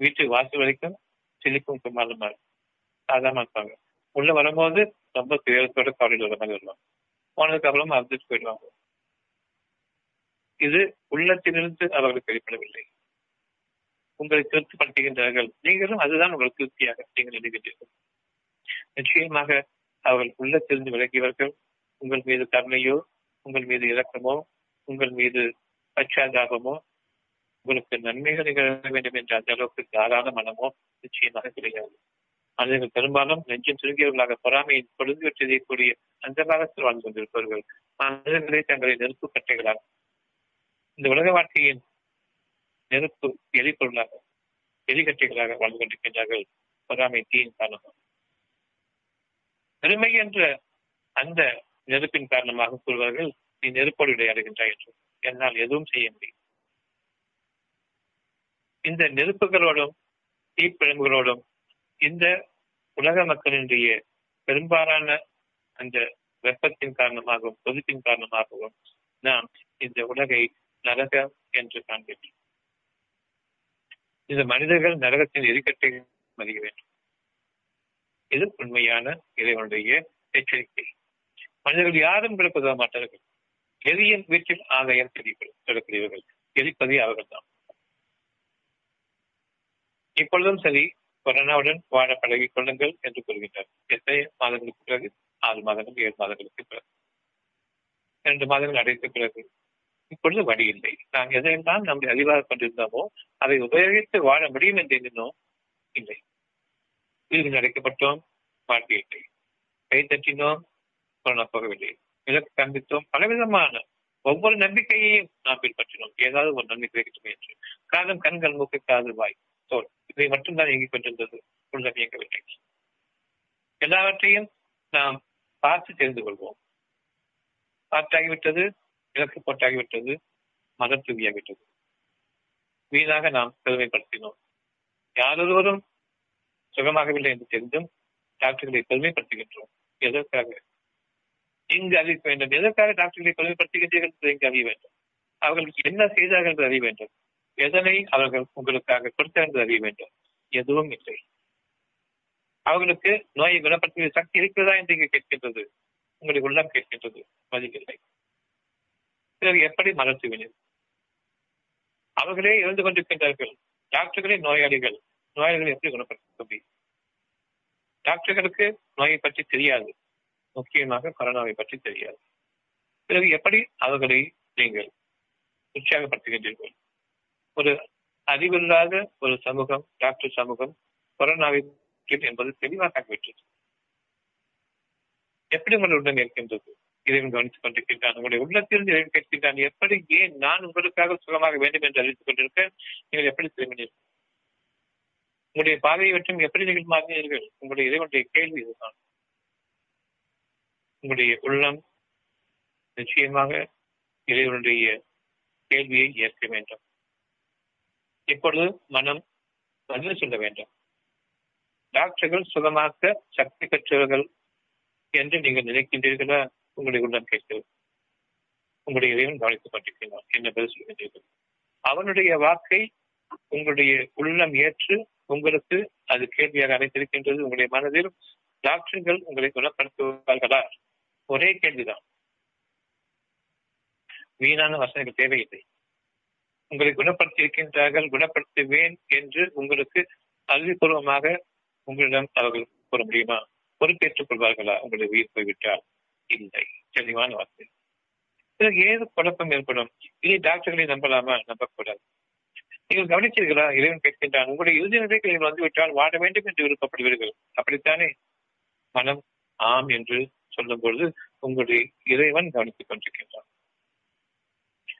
வீட்டு வாசல் வரைக்கும் சிலிக்கும் குமாரமா சாதாரண இருப்பாங்க. உள்ள வரும்போது ரொம்ப துயரத்தோட கவலையில் வர மாதிரி வருவாங்க போனதுக்கு அப்புறம் அறுத்துட்டு போயிடுவாங்க. இது உள்ளத்திலிருந்து அவர்களுக்கு வெளிப்படவில்லை. உங்களை திருப்திப்படுத்துகின்றார்கள். நீங்களும் அதுதான் உங்களுக்கு திருப்தியாக நீங்கள் எழுதுகின்றீர்கள் நிச்சயமாக அவர்கள் உள்ளத்திலிருந்து விலகியவர்கள் உங்கள் மீது கருணையோ உங்கள் மீது இரக்கமோ உங்கள் மீது பச்சாதாபமோ உங்களுக்கு நன்மைகள் நிகழ வேண்டும் என்ற அந்த அளவுக்கு தாராள மனமோ நிச்சயமாக கிடையாது. மனிதர்கள் பெரும்பாலும் நெஞ்சம் சுருங்கியவர்களாக பொறாமையின் பொழுது செய்யக்கூடிய அந்த காலத்தில் வாழ்ந்து கொண்டிருப்பவர்கள். மனிதர்களே தங்களை நெருப்பு கட்டைகளாக இந்த உலக வாழ்க்கையின் நெருப்பு எரிபொருளாக எரிகட்டைகளாக வாழ்ந்து கொண்டிருக்கின்றார்கள். பொறாமை தீயின் காரணமாக பெருமை என்ற அந்த நெருப்பின் காரணமாக கூறுவார்கள் நீ நெருப்போடு விளையாடுகின்றாய் என்று. என்னால் எதுவும் செய்ய முடியும். இந்த நெருப்புகளோடும் தீப்பிழம்புகளோடும் இந்த உலக மக்களினுடைய பெரும்பாலான அந்த வெப்பத்தின் காரணமாகவும் கொதிப்பின் காரணமாகவும் நாம் இந்த உலகை நரகம் என்று காண்கின்றோம் இந்த மனிதர்கள் நரகத்தின் எரிக்கட்டை மதிய வேண்டும். இது உண்மையான இறைவனுடைய எச்சரிக்கை. மனிதர்கள் யாரும் உங்களுக்கு மாட்டார்கள். எரியின் வீட்டில் ஆதாயம் சொல்லக்கூடியவர்கள் எரிப்பதே அவர்கள் தான் இப்பொழுதும் சரி கொரோனாவுடன் வாழ பழகிக் கொள்ளுங்கள் என்று கூறுகின்றார். எத்தனை மாதங்களுக்கு பிறகு? ஆறு மாதங்கள் ஏழு மாதங்களுக்கு பிறகு. இரண்டு மாதங்கள் அடைத்த பிறகு. இப்பொழுது வழி இல்லை. நாம் எதையெல்லாம் நம்மை அறிவாக கொண்டிருந்தோமோ அதை உபயோகித்து வாழ முடியும் என்று எண்ணினோம்? இல்லை. வீடு அடைக்கப்பட்டோம் வாழ்க்கை இல்லை. கை தட்டினோம் கொரோனா போகவில்லை. இலக்கு காண்பித்தோம். பலவிதமான ஒவ்வொரு நம்பிக்கையையும் நாம் பின்பற்றினோம். ஏதாவது ஒரு நன்மை கிடைக்கட்டும் என்று. காதம் கண்கள் மூக்கு காது வாய். தோல் இதை மட்டும்தான் இயங்கிக் கொண்டிருந்தது உள்ளம் இயங்கவில்லை எல்லாவற்றையும் நாம் பார்த்து தெரிந்து கொள்வோம். பார்த்தாகிவிட்டது இலக்கு போட்டாகிவிட்டது மதம் தூவியாகிவிட்டது வீணாக நாம் பெருமைப்படுத்தினோம். யாரொருவரும் சுகமாகவில்லை என்று தெரிந்தும் டாக்டர்களை பெருமைப்படுத்துகின்றோம். எதற்காக? இங்கு அறிவிக்க வேண்டும். எதற்காக டாக்டர்களை பெருமைப்படுத்துகின்றீர்கள் என்று இங்கு அறிய வேண்டும். அவர்களுக்கு என்ன செய்தார்கள் என்று அறிய வேண்டும். எதனை அவர்கள் உங்களுக்காக கொடுத்தார் அறிய வேண்டும்? எதுவும் இல்லை. அவர்களுக்கு நோயை குணப்படுத்திய சக்தி இருக்கிறதா என்று இங்கு கேட்கின்றது. உங்களுடைய உள்ளம் கேட்கின்றது. பதிலில்லை பிறகு எப்படி மலர்த்துவினர் அவர்களே இருந்து கொண்டிருக்கின்றார்கள். டாக்டர்களே நோயாளிகள் நோயாளிகளை எப்படி குணப்படுத்த முடியும்? டாக்டர்களுக்கு நோயை பற்றி தெரியாது. முக்கியமாக கொரோனாவை பற்றி தெரியாது. பிறகு எப்படி அவர்களை நீங்கள் உற்சாகப்படுத்துகின்றீர்கள்? ஒரு அறிவில்லாத ஒரு சமூகம் டாக்டர் சமூகம் கொரோனாவை என்பது தெளிவாக ஆகிவிட்டது. எப்படி உங்கள் உடன் இருக்கின்றது? இறைவன் கவனித்துக் கொண்டிருக்கின்றான். உங்களுடைய உள்ளத்தில் இறைவன் கேட்கின்றான். எப்படி ஏன் நான் உங்களுக்காக சுகமாக வேண்டும் என்று அறிவித்துக் கொண்டிருக்க நீங்கள் எப்படி திரும்பினீர்கள்? உங்களுடைய பாதையை மற்றும் எப்படி நீங்கள் மாறினீர்கள்? உங்களுடைய இறைவனுடைய கேள்வி இதுதான். உங்களுடைய உள்ளம் நிச்சயமாக இறைவனுடைய கேள்வியை ஏற்க வேண்டும். இப்பொழுது மனம் பதில் சொல்ல வேண்டும். டாக்டர்கள் சுகமாக்க சக்தி பெற்றவர்கள் என்று நீங்கள் நினைக்கின்றீர்களா? உங்களுடைய உள்ளம் கேட்கிறது உங்களுடைய இறைவன் கவனித்துக் கொண்டிருக்கிறான் என்ன பதில் சொல்கின்றீர்கள் அவனுடைய வாக்கை உங்களுடைய உள்ளம் ஏற்று உங்களுக்கு அது கேள்வியாக அமைத்திருக்கின்றது உங்களுடைய மனதில் டாக்டர்கள் உங்களை குணப்படுத்துவார்களா? ஒரே கேள்விதான். வீணான வசனங்கள் தேவையில்லை. உங்களை குணப்படுத்தி இருக்கின்றார்கள் குணப்படுத்துவேன் என்று உங்களுக்கு அறிவுபூர்வமாக உங்களிடம் அவர்கள் கூற முடியுமா? பொறுப்பேற்றுக் கொள்வார்களா? உங்களை உயிர் போய்விட்டால்? இல்லை. தெளிவான வார்த்தை. பிறகு ஏது குழப்பம் ஏற்படும்? இதை டாக்டர்களை நம்பலாமா? நம்பக்கூடாது. நீங்கள் கவனிச்சீர்களா இறைவன் கேட்கின்றான் உங்களுடைய இறுதி நிலைக்கு நீங்கள் வந்துவிட்டால் வாழ வேண்டும் என்று விருப்பப்படுவீர்கள். அப்படித்தானே? மனம் ஆம் என்று சொல்லும் பொழுது உங்களுடைய இறைவன் கவனித்துக் கொண்டிருக்கின்றான்.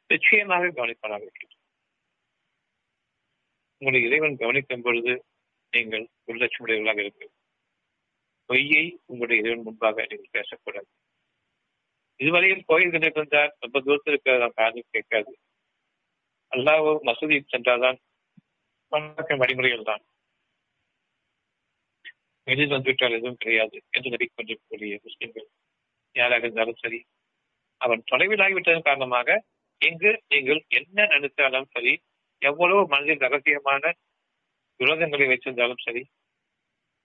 நிச்சயமாக கவனிப்பதாக இருக்கின்றான். உங்களுடைய இறைவன் கவனிக்கும் பொழுது நீங்கள் உள்ளட்சமுடையவர்களாக இருப்பீர்கள். பொய்யை உங்களுடைய இறைவன் முன்பாக நீங்கள் பேசக்கூடாது. இதுவரையில் கோயில் கண்டிருந்தால் ரொம்ப தூரத்தில் இருக்கிறதான் காரணம் கேட்காது. அல்லாவோ மசூதி சென்றால்தான் வழிமுறைகள் தான். எதிர் வந்துவிட்டால் எதுவும் கிடையாது என்று நடிக்கொண்டிருக்கக்கூடிய முஸ்லிம்கள் யாராக இருந்தாலும் சரி அவன் தொலைவில் ஆகிவிட்டதன் காரணமாக இங்கு நீங்கள் என்ன நினைத்தாலும் சரி எவ்வளவு மனதில் ரகசியமான விரோதங்களை வைத்திருந்தாலும் சரி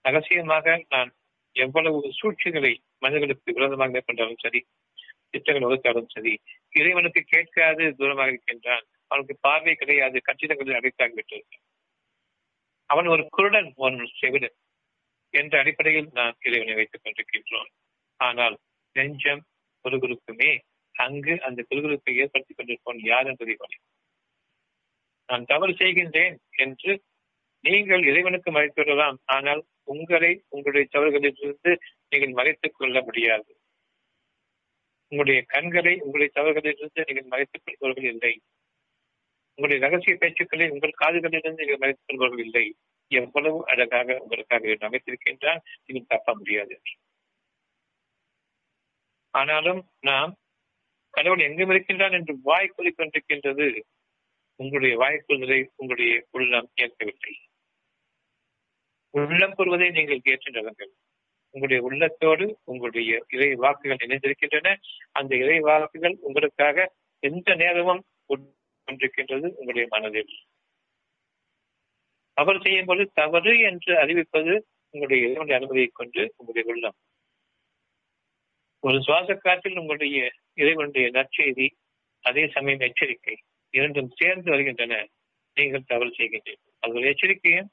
ரகசியமாக நான் எவ்வளவு சூழ்ச்சிகளை மனிதர்களுக்கு விரோதமாக மேற்கொண்டாலும் சரி திட்டங்கள் வகுத்தாலும் சரி இறைவனுக்கு கேட்காது தூரமாக இருக்கின்றான் அவனுக்கு பார்வை கிடையாது அடைத்தாக அடைத்தாகிவிட்டது அவன் ஒரு குருடன் ஒரு செவிடன் என்ற அடிப்படையில் நான் இறைவனை வைத்துக் கொண்டிருக்கின்றோம். ஆனால் நெஞ்சம் குருகுருக்குமே அங்கு அந்த குருகுருக்கு ஏற்படுத்திக் கொண்டிருப்போம் யார் என்பதை கொலை நான் தவறு செய்கின்றேன் என்று நீங்கள் இறைவனுக்கு மறைத்துவிடலாம். ஆனால் உங்களை உங்களுடைய தவறுகளிலிருந்து நீங்கள் மறைத்துக் கொள்ள முடியாது. உங்களுடைய கண்களை உங்களுடைய தவறுகளிலிருந்து நீங்கள் மறைத்துக் கொள்பவர்கள் இல்லை. உங்களுடைய ரகசிய பேச்சுக்களை உங்கள் காதுகளிலிருந்து நீங்கள் மறைத்துக் கொள்பவர்கள் இல்லை. எவ்வளவு அழகாக உங்களுக்காக அமைத்திருக்கின்றால் நீங்கள் தப்ப முடியாது ஆனாலும் நாம் கடவுள் எங்கும் இருக்கின்றான் என்று வாய் கொண்டிருக்கின்றது. உங்களுடைய வாய்ப்புகளை உங்களுடைய உள்ளம் ஏற்கவில்லை உள்ளம் கூறுவதை நீங்கள் ஏற்று நடங்கள் உங்களுடைய உள்ளத்தோடு உங்களுடைய இறை வாக்குகள் இணைந்திருக்கின்றன. அந்த இறை வாக்குகள் உங்களுக்காக எந்த நேரமும் கொண்டிருக்கின்றது உங்களுடைய மனதில். தவறு செய்யும் போது தவறு என்று அறிவிப்பது உங்களுடைய இறைவனுடைய அனுமதியை கொண்டு உங்களுடைய உள்ளம். ஒரு சுவாச காற்றில் உங்களுடைய இறைவனுடைய நற்செய்தி அதே சமயம் எச்சரிக்கை. இரண்டும் சேர்ந்து வருகின்றன. நீங்கள் தவறு செய்கின்றீர்கள். அது ஒரு எச்சரிக்கையும்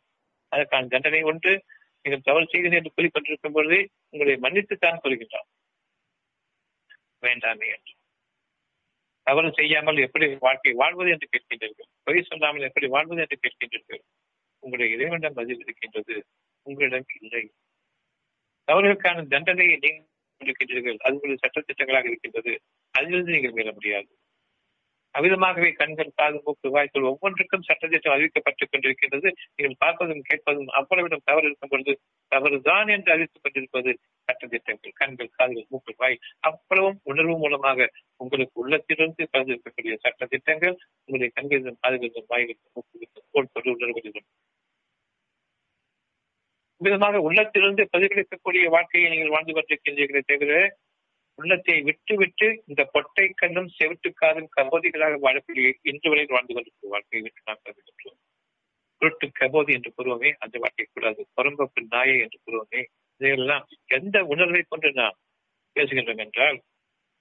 அதற்கான தண்டனை ஒன்று நீங்கள் தவறு செய்கிறீர்கள் என்று குறிப்பிட்டிருக்கும் பொழுது உங்களை மன்னித்துத்தான் கூறுகின்றான் வேண்டாமே என்று. தவறு செய்யாமல் எப்படி வாழ்க்கை வாழ்வது என்று கேட்கின்றீர்கள்? பொய் சொல்லாமல் எப்படி வாழ்வது என்று கேட்கின்றீர்கள்? உங்களுடைய இறைவனிடம் பதில் இருக்கின்றது. உங்களிடம் இல்லை. தவறுகளுக்கான தண்டனையை நீங்கள் இருக்கின்றீர்கள் அது உங்களுடைய சட்டத்திட்டங்களாக இருக்கின்றது. அதிலிருந்து நீங்கள் மீற முடியாது. அவ்விதமாகவே கண்கள் காது மூக்கு வாய்க்குள் ஒவ்வொன்றுக்கும் சட்டத்திட்டம் அறிவிக்கப்பட்டுக் கொண்டிருக்கின்றது. நீங்கள் பார்ப்பதும் கேட்பதும் அவ்வளவிடம் தவறு இருக்கும் பொழுது தவறுதான் என்று அறிவித்துக் கொண்டிருப்பது சட்டத்திட்டங்கள் கண்கள் காதுகள் மூக்கு வாய் அவ்வளவும் உணர்வு மூலமாக உங்களுக்கு உள்ளத்திலிருந்து கலந்திருக்கக்கூடிய சட்டத்திட்டங்கள் உங்களுடைய கண்களிலும் காதுகளிலும் வாய்களிலும் மூக்குகளிலும் கோட்படு உணர்வுகளிலும். விதமாக உள்ளத்திலிருந்து பிரதிபலிக்கக்கூடிய வாழ்க்கையை நீங்கள் வாழ்ந்து கொண்டிருக்கின்றீர்களே தவிர உள்ளத்தை விட்டு விட்டு இந்த பொட்டை கண்ணும் செவிட்டு காதும் கபோதிகளாக வாழக்கூடிய இன்று வரை வாழ்ந்து கொண்டிருக்கிற வாழ்க்கையை விட்டு நாம் கருதுகின்றோம் குருட்டு கபோதி என்று கூறுவோமே அந்த வாழ்க்கை கூடாது. புறம்பப்பு நாயை என்று கூறுவோமே. இதையெல்லாம் எந்த உணர்வை கொண்டு நாம் பேசுகின்றோம் என்றால்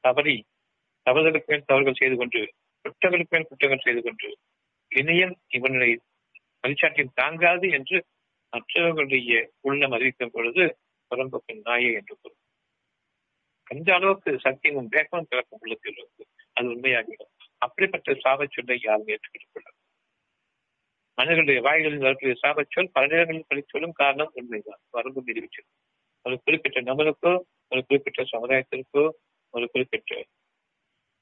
தவறி தவறுதலுக்கு மேல் தவறுகள் செய்து கொண்டு குற்றங்களுக்கு மேல் குற்றங்கள் செய்து கொண்டு இணையம் இவனுடைய பரிச்சாட்டியம் தாங்காது என்று மற்றவர்களுடைய உள்ளம் அறிவிக்கும் பொழுது புறம்பப்பின் நாயை என்று கூறும் அந்த அளவுக்கு சத்தியமும் வேகமும் பிறக்கும் உள்ளத்தில் இருக்கு அது உண்மையாகிடும். அப்படிப்பட்ட சாபச் சொல்லை யாரும் ஏற்றுக்கொள்ள மனிதர்களுடைய வாய்களில் வரக்கூடிய சாபச் சொல் பல நேரங்களில் பழிச்சொல்லும் காரணம் உண்மைதான். வரம்பு மீறிவிச்சு ஒரு குறிப்பிட்ட நபருக்கோ ஒரு குறிப்பிட்ட சமுதாயத்திற்கோ ஒரு குறிப்பிட்ட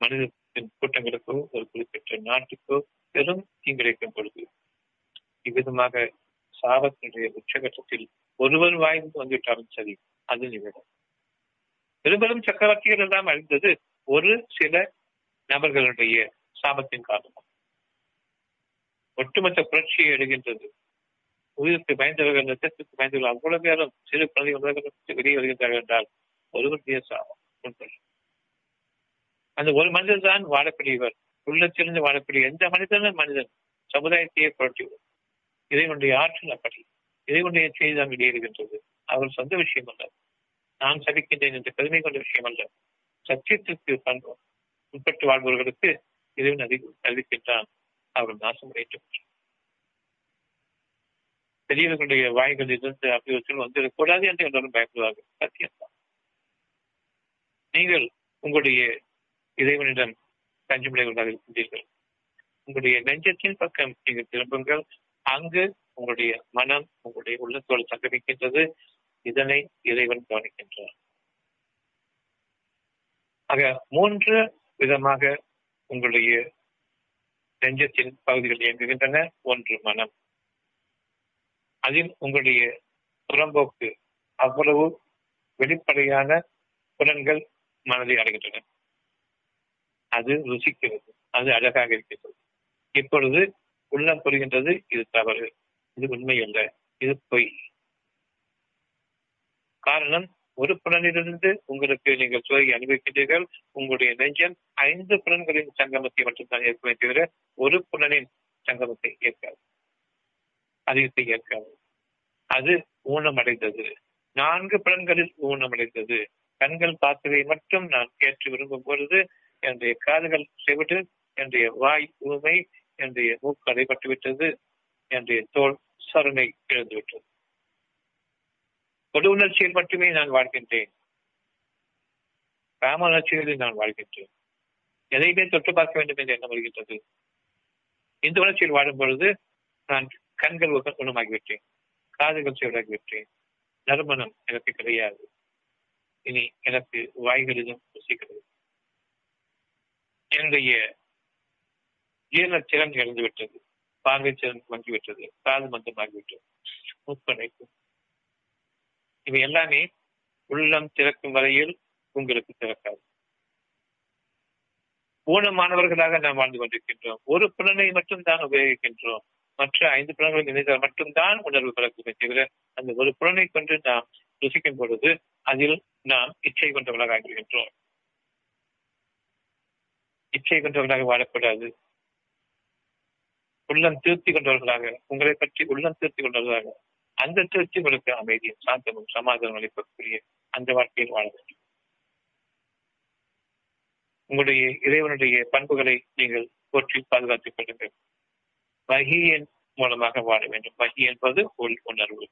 மனிதத்தின் கூட்டங்களுக்கோ ஒரு குறிப்பிட்ட நாட்டுக்கோ பெரும் தீங்கிழைக்கும் பொழுது இவ்விதமாக சாபத்தினுடைய உச்சகட்டத்தில் ஒருவர் வாய்ந்து வந்துவிட்டாலும் சரி அது நிகழும். பெரும்பெரும் சக்கரவர்த்திகள் எல்லாம் அழிந்தது ஒரு சில நபர்களுடைய சாபத்தின் காரணமாக ஒட்டுமொத்த புரட்சியை எழுகின்றது. உயிருக்கு பயந்தவர்கள் நட்சத்திற்கு பயந்தவர்கள் அவ்வளவு பேரும் சிறு குழந்தைகள் வெளியே வருகின்றார்கள் என்றால் ஒருவருடைய சாபம். அந்த ஒரு மனிதர் தான் வாழக்கூடியவர் உள்ளத்திலிருந்து வாழக்கூடிய எந்த மனிதனும் மனிதன். சமுதாயத்தையே புரட்டிவிடும் இதைவனுடைய ஆற்றல் அப்படி. இதைவனுடைய செய்தி தான் வெளியேறுகின்றது. அவர் சொந்த விஷயம் அல்ல. நான் சபிக்கின்றேன் என்று பெருமை கொண்ட விஷயம் அல்ல. சத்தியத்திற்கு உட்பட்டு வாழ்பவர்களுக்கு இறைவன் அறி அறிவிக்கின்றான். அவர்கள் நாசம் நாசமடையும் பெரியவர்களுடைய வாய்களில் இருந்து அப்படி வந்துடக்கூடாது என்று எல்லாரும் பயப்படுவார்கள். சத்தியம்தான். நீங்கள் உங்களுடைய இறைவனிடம் தஞ்சமுடையவர்களாக இருக்கின்றீர்கள். உங்களுடைய நெஞ்சத்தின் பக்கம் நீங்கள் திரும்புங்கள். அங்கு உங்களுடைய மனம் உங்களுடைய உள்ளத்தோடு சங்கமிக்கின்றது இதனை இறைவன் கவனிக்கின்றார். ஆக மூன்று விதமாக உங்களுடைய நெஞ்சத்தின் பகுதிகள் இயங்குகின்றன. ஒன்று மனம். அதில் உங்களுடைய புறம்போக்கு அவ்வளவு வெளிப்படையான புலன்கள் மனதை அடைகின்றன. அது ருசிக்கிறது. அது அழகாக இருக்கிறது. இப்பொழுது உள்ளம் புரிகின்றது. இது தவறு. இது உண்மை அல்ல இது பொய். காரணம் ஒரு புலனிலிருந்து உங்களுக்கு நீங்கள் சுவை அனுபவிக்கின்றீர்கள் உங்களுடைய நெஞ்சம் ஐந்து புலன்களின் சங்கமத்தை மட்டும்தான் ஏற்கவே தவிர ஒரு புலனின் சங்கமத்தை ஏற்காது. அதிகத்தை ஏற்காது. அது ஊனமடைந்தது. நான்கு புலன்களில் ஊனமடைந்தது. கண்கள் பார்த்ததை மட்டும் நான் கேட்டு விரும்பும் பொழுது என்னுடைய காதுகள் செவிட்டு என்னுடைய வாய் ஊமை என்னுடைய மூக்கு அடைபட்டு விட்டது என்னுடைய தோல் சருமை எழுந்துவிட்டது விட்டது உணர்ச்சியில் மட்டுமே நான் வாழ்கின்றேன். காம உணர்ச்சிகளில் நான் வாழ்கின்றேன். எதையுமே தொட்டு பார்க்க வேண்டும் என்று எண்ணம் வருகின்றது இந்த உணர்ச்சியில் வாழும் பொழுது நான் கண்கள் குணமாகிவிட்டேன். காதுகள் சீராகிவிட்டேன் நறுமணம் எனக்கு கிடையாது. இனி எனக்கு வாய்களிலும் ருசிக்கிறது என்னுடைய ஜீரண திறன் இழந்துவிட்டது. பார்வை திறன் மங்கிவிட்டது காது மந்தமாகிவிட்டது. முப்படைப்பு இவை எல்லாமே உள்ளம் திறக்கும் வரையில் உங்களுக்கு திறக்காது. ஊனமானவர்களாக நாம் வாழ்ந்து கொண்டிருக்கின்றோம். ஒரு புலனை மட்டும் தான் உபயோகிக்கின்றோம். மற்ற ஐந்து புலன்களை நினைத்தால் மட்டும்தான் உணர்வு பிறக்குமே தவிர அந்த ஒரு புலனை கொண்டு நாம் ருசிக்கும் பொழுது அதில் நாம் இச்சை கொண்டவர்களாக ஆகிவிடுகின்றோம். இச்சை கொண்டவர்களாக வாழக்கூடாது. உள்ளம் திருப்தி கொண்டவர்களாக உங்களை பற்றி உள்ளம் திருப்தி கொண்டவர்களாக அந்த திருப்தி உங்களுக்கு அமைதியும் சாந்தமும் சமாதானம் அளிக்கக்கூடிய அந்த வாழ்க்கையில் வாழ வேண்டும். உங்களுடைய இறைவனுடைய பண்புகளை நீங்கள் போற்றி பாதுகாத்துக் கொள்ளுங்கள். வகியின் மூலமாக வாழ வேண்டும். வகி என்பது உள் உணர்வு.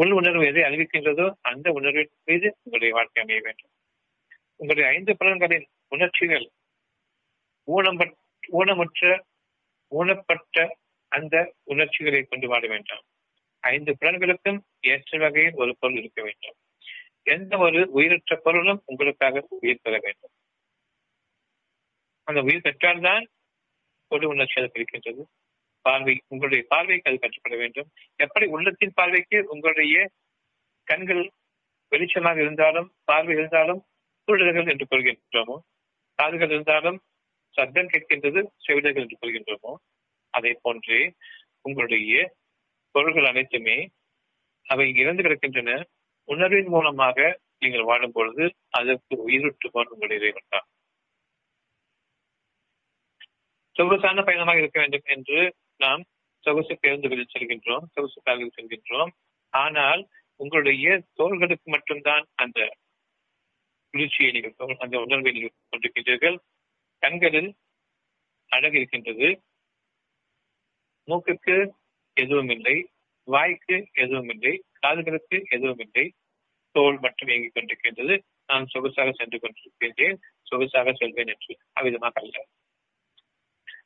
உள் உணர்வு எதை அறிவிக்கின்றதோ அந்த உணர்வின் மீது உங்களுடைய வாழ்க்கை அமைய வேண்டும். உங்களுடைய ஐந்து பலன்களின் உணர்ச்சிகள் ஊனம் ஊனமுற்ற ஊனப்பட்ட அந்த உணர்ச்சிகளை கொண்டு வாழ வேண்டாம். ஐந்து புலன்களுக்கும் ஏற்ற வகையில் ஒரு பொருள் இருக்க வேண்டும். எந்த ஒரு உயிரற்ற பொருளும் உங்களுக்காக உயிர் பெற வேண்டும். அந்த உயிர் பெற்றால்தான் பொது உணர்ச்சி அது பிரிக்கின்றது பார்வை உங்களுடைய பார்வைக்கு அது கற்றுப்பட வேண்டும். எப்படி உள்ளத்தின் பார்வைக்கு உங்களுடைய கண்கள் வெளிச்சமாக இருந்தாலும் பார்வை இருந்தாலும் சூழல்கள் என்று கொள்கின்றோமோ? காதுகள் இருந்தாலும் சத்தம் கேட்கின்றது செவிடர்கள் என்று கொள்கின்றோமோ? அதை போன்றே உங்களுடைய பொருள்கள் அனைத்துமே அவை இறந்து கிடக்கின்றன. உணர்வின் மூலமாக நீங்கள் வாழும் பொழுது அதற்கு உயிரிட்டுவான் உங்கள் இறைவன் தான். சொகுசான பயணமாக இருக்க வேண்டும் என்று நாம் சொகுசு பேருந்துகளில் செல்கின்றோம் சொகுசு கார்களில் செல்கின்றோம். ஆனால் உங்களுடைய தோள்களுக்கு மட்டும்தான் அந்த குளிர்ச்சியை நீங்கள் அந்த உணர்வை நீங்கள் கொண்டிருக்கின்றீர்கள். கண்களில் அழகு இருக்கின்றது. மூக்குக்கு எதுவும் இல்லை வாய்க்கு எதுவும் இல்லை காதுகளுக்கு எதுவும் இல்லை தோல் மட்டும் இயங்கிக் கொண்டிருக்கின்றது. நான் சொகுசாக சென்று கொண்டிருக்கின்றேன் சொகுசாக செல்வேன் என்று அவ்விதமாக அல்ல.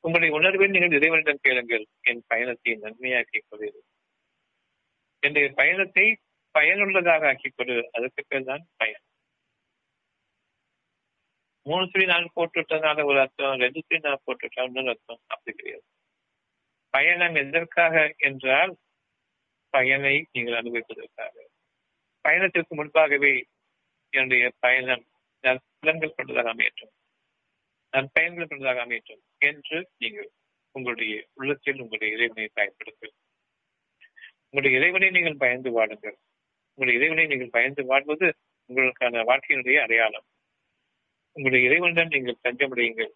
உங்களுடைய உணர்வில் நீங்கள் இறைவனிடம் கேளுங்கள். என் பயணத்தை நன்மையாக்கிக் கொள்வது என்னுடைய பயணத்தை பயனுள்ளதாக ஆக்கிக் கொள்வது அதற்கு பேர் தான் பயன். மூணு சொல்லி நான் போட்டுவிட்டதுனால ஒரு அர்த்தம் ரெண்டு சொல்லி நான் போட்டுவிட்டால் இன்னொரு அர்த்தம். அப்படி கிடையாது. பயணம் எதற்காக என்றால் பயனை நீங்கள் அனுபவிப்பதற்காக. பயணத்திற்கு முன்பாகவே என்னுடைய பயணம் நற்பலன்கள் கொண்டதாக அமையற்றும் நற்பயன்கள் கொண்டதாக அமையற்றும் என்று நீங்கள் உங்களுடைய உள்ளத்தில் உங்களுடைய இறைவனை பயன்படுத்து உங்களுடைய இறைவனை நீங்கள் பயந்து வாடுங்கள். உங்களுடைய இறைவனை நீங்கள் பயந்து வாழ்வது உங்களுக்கான வாழ்க்கையினுடைய அடையாளம். உங்களுடைய இறைவனிடம் நீங்கள் தஞ்சமடையுங்கள்.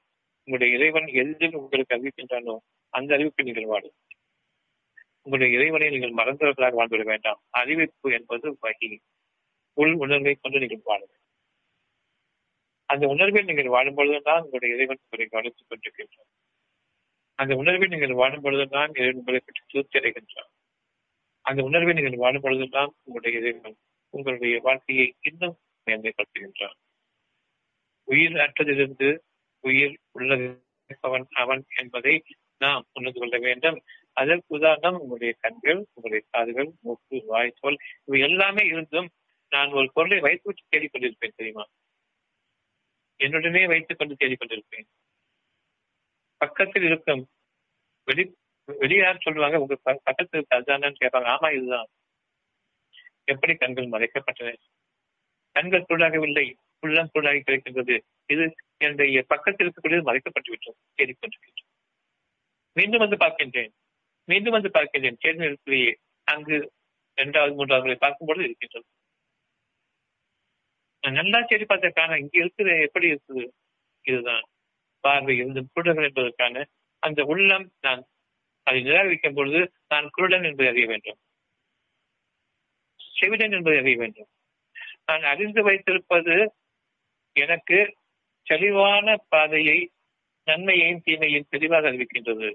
உங்களுடைய இறைவன் எதில் உங்களுக்கு அறிவிக்கின்றானோ அந்த அறிவிப்பை நீங்கள் வாடும் உங்களுடைய இறைவனை நீங்கள் மறந்தவர்களாக வாழ்ந்துவிட வேண்டாம். அறிவிப்பு என்பது வகி. உள் உணர்வை கொண்டு நீங்கள் வாழுங்கள். அந்த உணர்வில் நீங்கள் வாழும் பொழுதுதான் உங்களுடைய இறைவன் உங்களை கவனித்துக் கொண்டிருக்கின்றார் அந்த உணர்வில் நீங்கள் வாழும் பொழுதுதான் இறைவன் உங்களை பற்றி திருப்தி அடைகின்றார் அந்த உணர்வை நீங்கள் வாழும் பொழுதுதான் உங்களுடைய இறைவன் உங்களுடைய வாழ்க்கையை இன்னும் மேன்மைப்படுத்துகின்றார் உயிர் அற்றதிலிருந்து உயிர் உள்ளது. அவன் என்பதை நாம் உணர்ந்து கொள்ள வேண்டும். அதற்கு உதாரணம் உங்களுடைய கண்கள் உங்களுடைய காதுகள் மூக்கு வாய் தோல் இவை எல்லாமே இருந்தும் நான் ஒரு பொருளை வைத்துவிட்டு தேடிக்கொண்டிருப்பேன் தெரியுமா? என்னுடனே வைத்துக் கொண்டு தேடிக்கொண்டிருப்பேன். பக்கத்தில் இருக்கும் வெளி வெளியார் சொல்லுவாங்க உங்க பக்கத்தில் இருக்கு அதுதானு கேட்பாங்க ஆமா இதுதான். எப்படி கண்கள் மறைக்கப்பட்டன? கண்கள் சூடாகவில்லை உள்ளம் சூடாகி கிடைக்கின்றது. இது என்னுடைய பக்கத்தில் இருக்கக்கூடியது மறைக்கப்பட்டு விட்டோம். தேடிக்கொண்டிருக்கின்றோம் மீண்டும் வந்து பார்க்கின்றேன். மீண்டும் வந்து பார்க்கின்றேன். தேர்தல் அங்கு இரண்டாவது மூன்றாவது பார்க்கும்போது இருக்கின்றது. நான் நல்லா தேடி பார்த்ததுக்கான இங்க இருக்குது எப்படி இருக்குது? இதுதான். பார்வை இருந்து குருடர்கள் என்பதற்கான அந்த உள்ளம் நான் அதை நிராகரிக்கும் பொழுது நான் குருடன் என்பதை அறிய வேண்டும். செவிடன் என்பதை அறிய வேண்டும். நான் அறிந்து வைத்திருப்பது எனக்கு தெளிவான பாதையை நன்மையையும் தீமையும் தெளிவாக அறிவிக்கின்றது.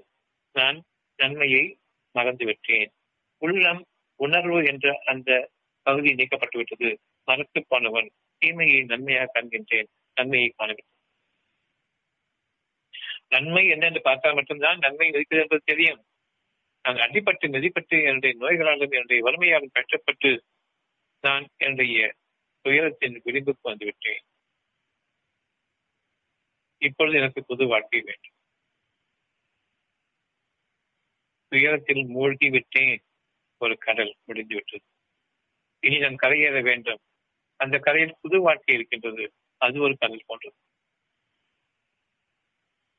நான் நன்மையை மறந்துவிட்டேன். உள்ளம் உணர்வு என்ற அந்த பகுதி நீக்கப்பட்டு விட்டது மறத்து போனவன் தீமையை நன்மையாக காண்கின்றேன். நன்மையை காணவில்லை. நன்மை என்னென்று பார்த்தால் மட்டும்தான் நன்மை இருக்கிறது என்பது தெரியும். நான் அடிப்பட்டு மிதிப்பட்டு என்னுடைய நோய்களாலும் என்னுடைய வறுமையாலும் கஷ்டப்பட்டு நான் என்னுடைய துயரத்தின் விளிம்புக்கு வந்துவிட்டேன். இப்பொழுது எனக்கு புது வாழ்க்கை வேண்டும். துயரத்தில் மூழ்கி விட்டேன். ஒரு கடல் முடிந்து விட்டது இனி நான் கரையேற வேண்டும். அந்த கரையில் புது வாழ்க்கை இருக்கின்றது. அது ஒரு கடல் போன்றது.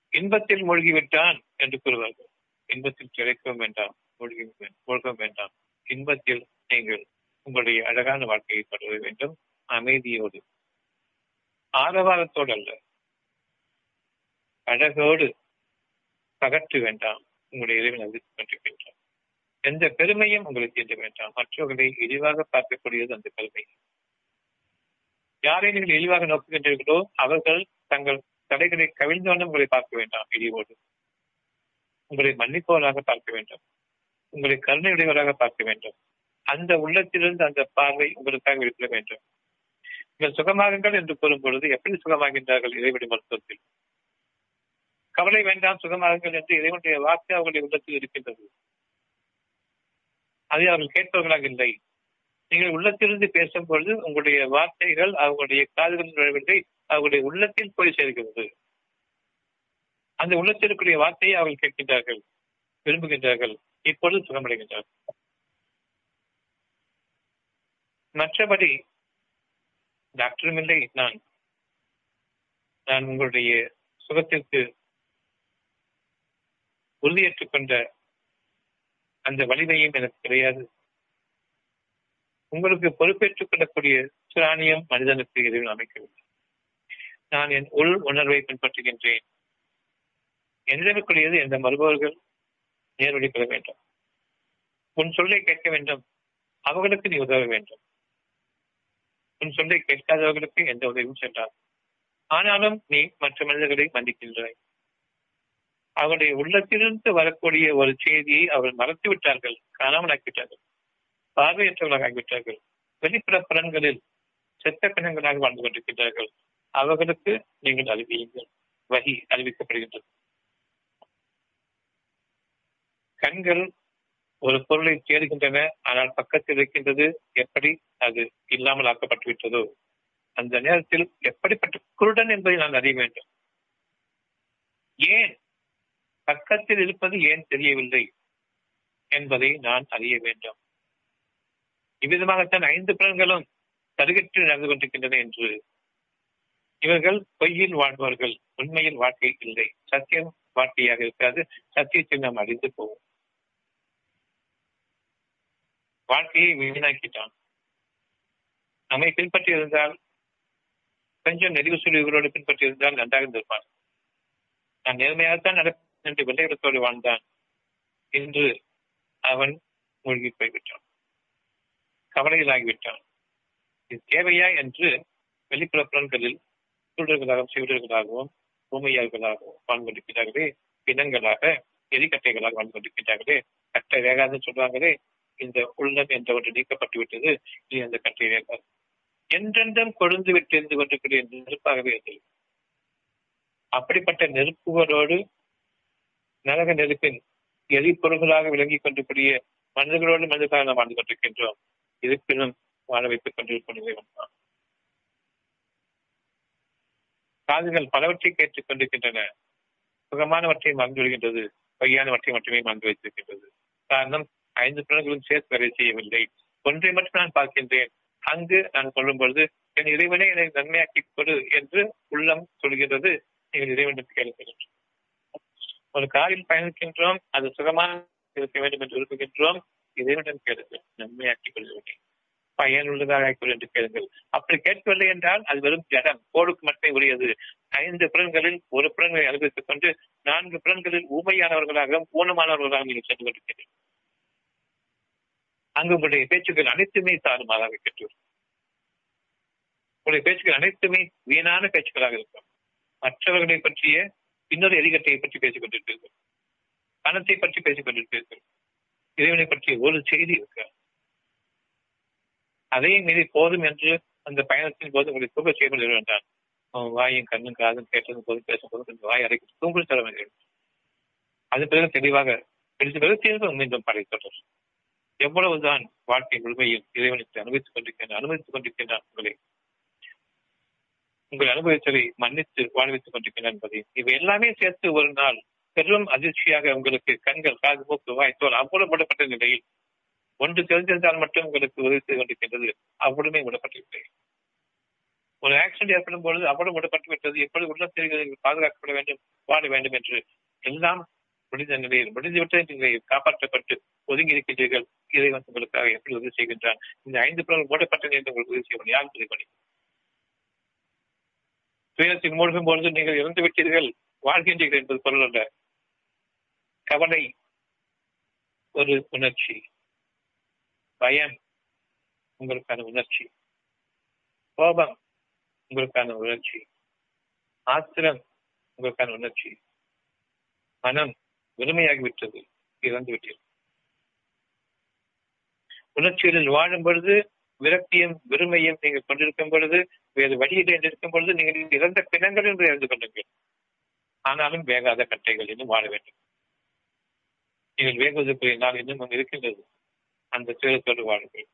இன்பத்தில் மூழ்கிவிட்டான் என்று கூறுவார்கள். இன்பத்தில் கிடைக்கவும் வேண்டாம். மூழ்கி மூழ்கவும் வேண்டாம். இன்பத்தில் நீங்கள் உங்களுடைய அழகான வாழ்க்கையை தொடர வேண்டும். அமைதியோடு. ஆரவாரத்தோடு அல்ல அழகோடு பகற்று வேண்டாம். உங்களுடைய இறைவன் அறிவித்துக் கொண்டிருக்கின்றான் எந்த பெருமையும் உங்களுக்கு தீண்ட வேண்டாம். மற்றவர்களை இழிவாக பார்க்கக்கூடியது அந்த பெருமை. யாரை நீங்கள் இழிவாக நோக்குகின்றீர்களோ அவர்கள் தங்கள் தடைகளை கவிழ்ந்தோன்னு உங்களை பார்க்க வேண்டாம் இழிவோடு. உங்களை மன்னிப்பவராக பார்க்க வேண்டும். உங்களை கருணையுடையவராக பார்க்க வேண்டும். அந்த உள்ளத்திலிருந்து அந்த பார்வை உங்களுக்காக வெளிப்பட வேண்டும். நீங்கள் சுகமாகுங்கள் என்று கூறும் பொழுது எப்படி சுகமாகின்றார்கள் இறைவடி மருத்துவத்தில்? கவலை வேண்டாம் சுகமாகுங்கள் என்று இறைவனுடைய வாக்கு அவர்களுடைய உள்ளத்தில் இருக்கின்றது. அதை அவர்கள் கேட்பவர்களாக இல்லை. நீங்கள் உள்ளத்திலிருந்து பேசும் பொழுது உங்களுடைய வார்த்தைகள் அவங்களுடைய காதுகளில் நுழைவதை அவர்களுடைய உள்ளத்தில் போய் சேர்கிறது. அந்த உள்ளத்தில் வார்த்தையை அவர்கள் கேட்கின்றார்கள் விரும்புகின்றார்கள் இப்பொழுது சுகமடைகின்றார்கள். மற்றபடி டாக்டரும் இல்லை நான். நான் உங்களுடைய சுகத்திற்கு உறுதியேற்றுக் கொண்ட அந்த வலிமையும் எனக்கு கிடையாது. உங்களுக்கு பொறுப்பேற்றுக் கொள்ளக்கூடிய சுராணியம் மனிதனுக்கு இறைவன் அமைக்கவில்லை. நான் என் உள் உணர்வை பின்பற்றுகின்றேன். என்னிடமிக்கூடியது எந்த மறுபவர்கள் நேரடி பெற வேண்டும். உன் சொல்லை கேட்க வேண்டும். அவர்களுக்கு நீ உதவ வேண்டும். உன் சொல்லை கேட்காதவர்களுக்கு எந்த உதவியும் சென்றார் ஆனாலும் நீ மற்ற மனிதர்களை மன்னிக்கின்றாய். அவருடைய உள்ளத்திலிருந்து வரக்கூடிய ஒரு செய்தியை அவர் மறத்து விட்டார்கள் காணாமல் ஆக்கிவிட்டார்கள் பார்வையற்றவர்களாக ஆகிவிட்டார்கள். வெளிப்புற புலன்களில் செத்த பிணங்களாக வாழ்ந்து கொண்டிருக்கின்றார்கள். அவர்களுக்கு நீங்கள் அறிவியுங்கள். வகி அறிவிக்கப்படுகின்றது. கண்கள் ஒரு பொருளை தேடுகின்றன ஆனால் பக்கத்தில் இருக்கின்றது எப்படி அது இல்லாமல் ஆக்கப்பட்டு விட்டதோ அந்த நேரத்தில் எப்படிப்பட்ட குருடன் என்பதை நான் அறிய வேண்டும். ஏன் பக்கத்தில் இருப்பது ஏன் தெரியவில்லை என்பதை நான் அறிய வேண்டும். இவ்விதமாகத்தான் ஐந்து புலன்களும் தருகற்று நடந்து கொண்டிருக்கின்றன என்று இவர்கள் பொய்யில் வாழ்பவர்கள். உண்மையில் வாழ்க்கை இல்லை. சத்தியம் வாழ்க்கையாக இருக்காது. சத்தியத்தில் நாம் அறிந்து போவோம். வாழ்க்கையை வீணாக்கிட்டான். நம்மை பின்பற்றி இருந்தால் கொஞ்சம் நெறிவு சுழிவுகளோடு பின்பற்றி இருந்தால் நன்றாக இருந்திருப்பான். நான் நேர்மையாகத்தான் நடப்பேன் என்று வெள்ளையிடத்தோடு வாழ்ந்தான். என்று அவன் மூழ்கி போய்விட்டான். கவலையிலாகிவிட்டான். இது தேவையா என்று வெளிப்புற புலன்களில் சூழல்களாகவும் சிவிடர்களாகவும் பூமையாளர்களாகவும் வாழ்ந்து கொண்டிருக்கிறார்களே பிணங்களாக எரிக்கட்டைகளாக வாழ்ந்து கொண்டிருக்கிறார்களே கட்டை வேகாதுன்னு சொல்றாங்களே இந்த உள்ளம் என்ற ஒன்று நீக்கப்பட்டு விட்டது இனி அந்த கட்டை வேகாது. என்றென்றும் கொழுந்து விட்டு இருந்து கொண்டிருக்கிற நெருப்பாகவே இருந்தது அப்படிப்பட்ட நெருப்புகளோடு நரக நெருப்பின் எரிபொருள்களாக விளங்கிக் கொண்டிருக்கூடிய மனிதர்களோடு மனிதர்களாக நாம் வாழ்ந்து கொண்டிருக்கின்றோம். இருப்பினும் வாழ வைத்துக் கொண்டிருக்கும் காதுகள் பலவற்றை கேட்டுக் கொண்டிருக்கின்றன. சுகமானவற்றை மறந்து விடுகின்றது. பொய்யானவற்றை மட்டுமே மறந்து வைத்திருக்கின்றது. காரணம் ஐந்து புலன்களும் சேர்த்து வேலை செய்யவில்லை. ஒன்றை மட்டும் நான் பார்க்கின்றேன். அங்கு நான் சொல்லும் பொழுது என் இறைவனை என்னை நன்மையாக்கி கொடு என்று உள்ளம் சொல்கின்றது. நீங்கள் இறைவனுக்கு கேள்வி ஒரு காரில் பயணிக்கின்றோம் அது சுகமாக இருக்க வேண்டும் என்று விரும்புகின்றோம். இறைவனிடம் கேளுங்கள். நன்மையாக்கிக் கொள்கிறேன் பயனுள்ளதாக ஆக்கிக்கொள் என்று கேளுங்கள். அப்படி கேட்கவில்லை என்றால் அது வெறும் ஜடம். கோடுக்கு மட்டுமே உரியது. ஐந்து புலன்களில் ஒரு புலன்களை அனுபவித்துக் கொண்டு நான்கு புலன்களில் ஊமையானவர்களாகவும் ஊனமானவர்களாகவும் நீங்கள் சென்று கொண்டிருக்கிறீர்கள். அங்கு உங்களுடைய பேச்சுக்கள் அனைத்துமே தாறுமாறாக கெட்டு உங்களுடைய பேச்சுக்கள் அனைத்துமே வீணான பேச்சுக்களாக இருக்கும். மற்றவர்களை பற்றிய இன்னொரு எரிகட்டையை பற்றி பேசிக் கொண்டிருப்பீர்கள் பணத்தை பற்றி பேசிக் கொண்டிருப்பீர்கள் இறைவனை பற்றிய ஒரு செய்தி இருக்க. அதையும் மீறி போதும் என்று அந்த பயணத்தின் போது உங்களை தூக்க செய்ய என்றான் அவன் வாயும் கண்ணும் காதும் கேட்டதும் போது பேசும்போது கொஞ்சம் வாய் அடைக்க தூங்கல் தர வேண்டும் அது பிறகு தெளிவாக பிடித்த பிறகு தீர்வு மீண்டும் படை தொடர் எவ்வளவுதான் வாழ்க்கை முழுமையும் இறைவனுக்கு அனுபவித்துக் கொண்டிருக்கின்றான் அனுமதித்துக் கொண்டிருக்கின்றான் உங்களை. உங்கள் அனுபவித்ததை மன்னித்து வாழ்வித்துக் கொண்டிருக்கிறேன் என்பதை இவை எல்லாமே சேர்த்து ஒரு நாள் பெரும் அதிர்ச்சியாக உங்களுக்கு கண்கள் காது மூக்கு வாய்த்தோல் அவ்வளவு விடப்பட்ட நிலையில் ஒன்று தெரிஞ்சிருந்தால் மட்டும் உங்களுக்கு உதவி செய்து கொண்டிருக்கின்றது. அவ்வளவுமே விடப்பட்டிருக்கிறது ஒரு ஆக்சிடென்ட் ஏற்படும் பொழுது அவ்வளவு விடப்பட்டு விட்டது. எப்படி உள்ள தெரிகிறது? பாதுகாக்கப்பட வேண்டும் வாழ வேண்டும் என்று எல்லாம் முடிந்த நிலையில் முடிந்துவிட்ட நிலையில் காப்பாற்றப்பட்டு ஒதுங்கி இருக்கின்றீர்கள். இதை வந்து உங்களுக்காக எப்படி உதவி செய்கின்றான்? இந்த ஐந்து பிறகு மூடப்பட்ட நிலையில் உங்களுக்கு உதவி செய்ய யாரும் உதவி பண்ணி? துயரத்தில் மூழ்கும் பொழுது நீங்கள் இறந்து விட்டீர்கள். வாழ்கின்றீர்கள் என்பது பொருள் அல்ல. கவலை ஒரு உணர்ச்சி. பயம் உங்களுக்கான உணர்ச்சி. கோபம் உங்களுக்கான உணர்ச்சி. ஆத்திரம் உங்களுக்கான உணர்ச்சி. மனம் வெறுமையாகிவிட்டது இறந்து விட்டீர்கள். உணர்ச்சிகளில் வாழும் பொழுது விரக்தியும் வெறுமையும் நீங்கள் கொண்டிருக்கும் பொழுது வேறு வழியில் இருக்கும் பொழுது நீங்கள் இறந்த பிணங்கள் என்று இறந்து கொள்ளுங்கள். ஆனாலும் வேகாத கட்டைகள் இன்னும் வாழ வேண்டும். நீங்கள் வேகுவதற்குரிய நாள் இன்னும் அங்கு இருக்கின்றது. அந்த துயரத்தோடு வாழுங்கள்.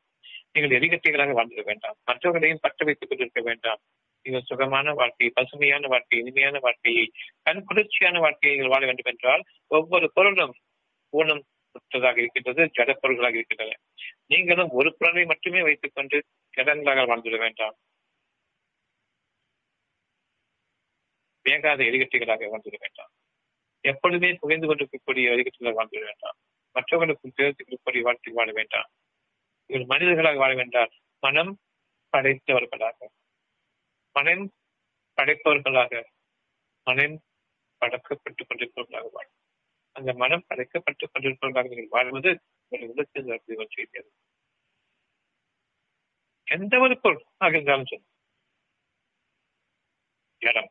நீங்கள் எரிகட்டைகளாக வாழ்ந்துட வேண்டாம். மற்றவர்களையும் பற்ற வைத்துக் கொண்டிருக்க வேண்டாம். நீங்கள் சுகமான வாழ்க்கை பசுமையான வாழ்க்கை இனிமையான வாழ்க்கையை கண் குளிர்ச்சியான வாழ்க்கையை நீங்கள் வாழ வேண்டும் என்றால் ஒவ்வொரு பொருளும் ஊனம் சுற்றதாக இருக்கின்றது ஜடப்பொருள்களாக இருக்கின்றன. நீங்களும் ஒரு பொருளை மட்டுமே வைத்துக் கொண்டு ஜடங்களாக வாழ்ந்துவிட வேண்டாம். வேகாத எரிகட்டிகளாக வாழ்ந்துட வேண்டாம். எப்பொழுதுமே புகைந்து கொண்டிருக்கக்கூடிய எரிகட்டிகளாக வாழ்ந்துட வேண்டாம். மற்றவர்களுக்கும் சேர்த்துக்கூடிய வாழ்க்கை வாழ வேண்டாம். இவர் மனிதர்களாக வாழ வேண்டாம். மனம் படைத்தவர்களாக. மனம் படைப்பவர்களாக மனம் படக்கப்பட்டுக் கொண்டிருப்பவர்களாக வாழும் அந்த மனம் படைக்கப்பட்டுக் கொண்டிருப்பவர்களாக வாழ்வது ஒரு விதத்தில் நடத்தி எந்த ஒரு பொருள் ஆக இருந்தாலும் சொல்லும் இடம்.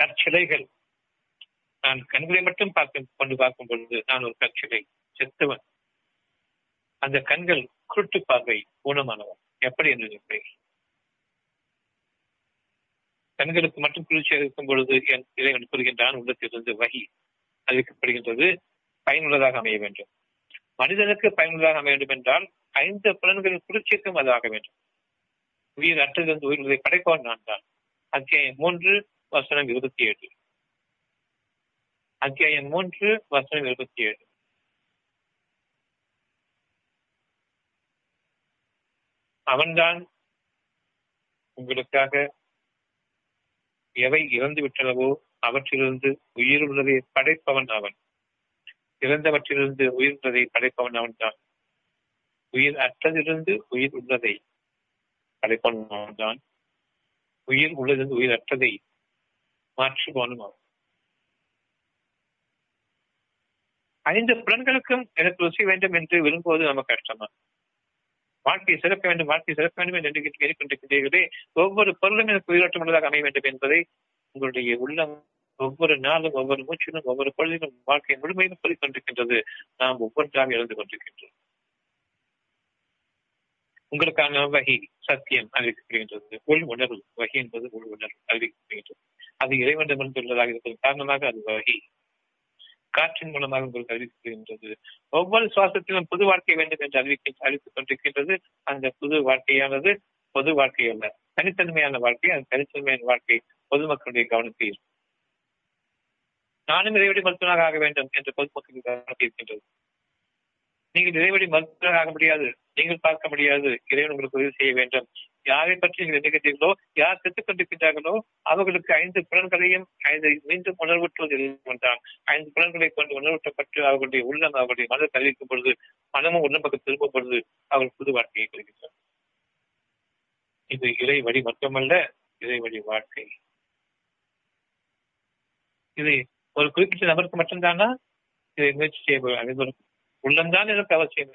கற்சிலைகள். நான் கண்களை மட்டும் பார்க்க கொண்டு பார்க்கும் பொழுது நான் ஒரு கற்சிலை செத்துவன். அந்த கண்கள் குருட்டு பார்வை ஊனமானவன். எப்படி என்று நினைப்பேன்? கண்களுக்கு மட்டும் குளிர்ச்சியாக இருக்கும் பொழுது என் இறைவன் கூறுகின்றான் உள்ளத்திலிருந்து வகி அறிவிக்கப்படுகின்றது பயனுள்ளதாக அமைய வேண்டும். மனிதனுக்கு பயனுள்ளதாக அமைய வேண்டும் என்றால் ஐந்து புலன்களின் குளிர்ச்சிக்கும் அது ஆக வேண்டும். உயிர் அற்றிலிருந்து உயிர்களை படைப்பவன் நான் தான். அத்தியாயம் மூன்று வசனம் இருபத்தி ஏழு. அத்தியாயம் மூன்று வசனம் இருபத்தி ஏழு. அவன்தான் உங்களுக்காக எவை இறந்து விட்டனவோ அவற்றிலிருந்து உயிர் உள்ளதை படைப்பவன் அவன். இறந்தவற்றிலிருந்து உயிர் உள்ளதை படைப்பவன் அவன் தான். உயிர் அற்றதிலிருந்து உயிர் உள்ளதை படைப்பவன் அவன் தான். உயிர் உள்ளதிலிருந்து உயிர் அற்றதை மாற்றுபவனும் அவன். ஐந்து புலன்களுக்கும் எனக்கு ருசி வேண்டும் என்று விரும்புவது நமக்கு கஷ்டமா? வாழ்க்கையை சிறக்க வேண்டும் வாழ்க்கையை சிறக்க வேண்டும் என்று கேட்டுக்கொண்டிருக்கிறீர்களே ஒவ்வொரு பொருளும் எனக்கு உயிரோட்டம் உள்ளதாக அமைய வேண்டும் என்பதை உங்களுடைய உள்ளம் ஒவ்வொரு நாளும் ஒவ்வொரு மூச்சிலும் ஒவ்வொரு பொழுதிலும் வாழ்க்கை முழுமையிலும் சொல்லிக்கொண்டிருக்கின்றது நாம் ஒவ்வொன்றாக எழுந்து கொண்டிருக்கின்றோம். உங்களுக்கான வகை சத்தியம் அறிவிக்கப்படுகின்றது. உள் உணர்வு வகை என்பது உள் உணர்வு அறிவிக்கப்படுகின்றது. அது இறைவனிடமிருந்து உள்ளதாக இருப்பதன் காரணமாக அது வகை காற்றின் மூலமாக உங்களுக்கு அறிவிக்கப்படுகின்றது. ஒவ்வொரு சுவாசத்திலும் புது வாழ்க்கை வேண்டும் என்று அறிவிக்க அறிவித்துக் கொண்டிருக்கின்றது. அந்த புது வாழ்க்கையானது பொது வாழ்க்கை அல்ல தனித்தன்மையான வாழ்க்கை அந்த தனித்தன்மையான வாழ்க்கை பொதுமக்களுடைய கவனத்தில் நானும் இறைவடி மருத்துவனாக ஆக வேண்டும் என்று பொதுமக்களுக்கு கவனத்தில் இருக்கின்றது. நீங்கள் இறைவடி மருத்துவராக ஆக முடியாது. நீங்கள் பார்க்க முடியாது. இறைவன் உங்களுக்கு உதவி செய்ய வேண்டும். யாரை பற்றி நீங்கள் எண்ணுகின்றீர்களோ யார் செத்துக் கொண்டிருக்கிறார்களோ அவர்களுக்கு ஐந்து புலன்களையும் ஐந்து மீண்டும் உணர்வுற்றுவது என்றான் ஐந்து புலன்களை கொண்டு உணர்வுற்றப்பட்டு அவர்களுடைய உள்ளம் அவர்களுடைய மனதை தெரிவிக்கும் பொழுது மனமும் உடம்புக்கு பக்கம் திரும்பும் பொழுது அவர்கள் புது வாழ்க்கையை பெறுகின்றனர். இது இறை வழி மட்டுமல்ல இறை வழி வாழ்க்கை. இது ஒரு குறிப்பிட்ட நபருக்கு மட்டும்தானா? இதை முயற்சி செய்ய அனைவரும். உள்ளம்தான் எனக்கு அவசியம்.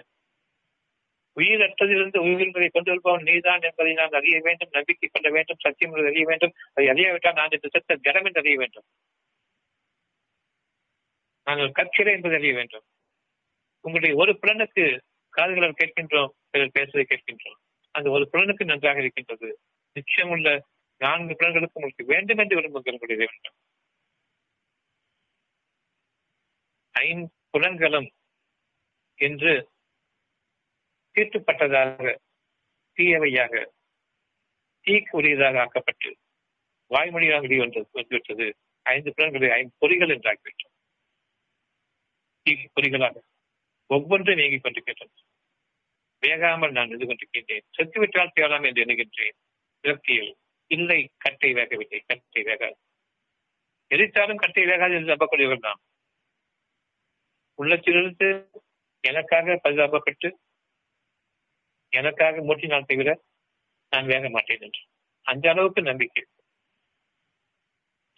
உயிரற்றதிலிருந்து உயிர்களை கொண்டு வருபவன் நீதான் என்பதை நான் அறிய வேண்டும் நம்பிக்கை கொள்ள வேண்டும் சத்தியம் அறிய வேண்டும். அதை அறியாவிட்டால் நான் இந்த சத்த ஜடம் என்று அறிய வேண்டும். நாங்கள் கற்கிறேன் என்பதை அறிய வேண்டும். உங்களுடைய ஒரு புலனுக்கு காதுகளால் கேட்கின்றோம் பிறர் பேசுவதை கேட்கின்றோம். அந்த ஒரு புலனுக்கு நன்றாக இருக்கின்றது. நிச்சயமுள்ள நான்கு புலன்களுக்கு உங்களுக்கு வேண்டும் என்று விரும்புகிற உங்களுடைய வேண்டும் ஐம்புலன்களும் என்று தீர்த்துப்பட்டதாக தீயவையாக தீக்குரியதாக ஆக்கப்பட்டு வாய்மொழியாக வெளிவந்தது வந்துவிட்டது. ஐந்து புலன்களை ஐந்து பொறிகள் என்றாகிவிட்டது தீ பொறிகளாக ஒவ்வொன்றும் நீங்கிக் கொண்டிருக்கின்றன. வேகாமல் நான் இது கொண்டிருக்கின்றேன். செத்துவிட்டால் தேவலாம் என்று எண்ணுகின்றேன். விரக்தியில் இல்லை கட்டை வேகவில்லை கட்டை வேகாது. எரித்தாலும் கட்டை வேகாது என்று நம்பக்கூடியவர் நாம். உள்ளத்திலிருந்து எனக்காக பரிதாபப்பட்டு எனக்காக மூட்டினால் தவிர நான் வேக மாட்டேன் என்று. அந்த அளவுக்கு நம்பிக்கை.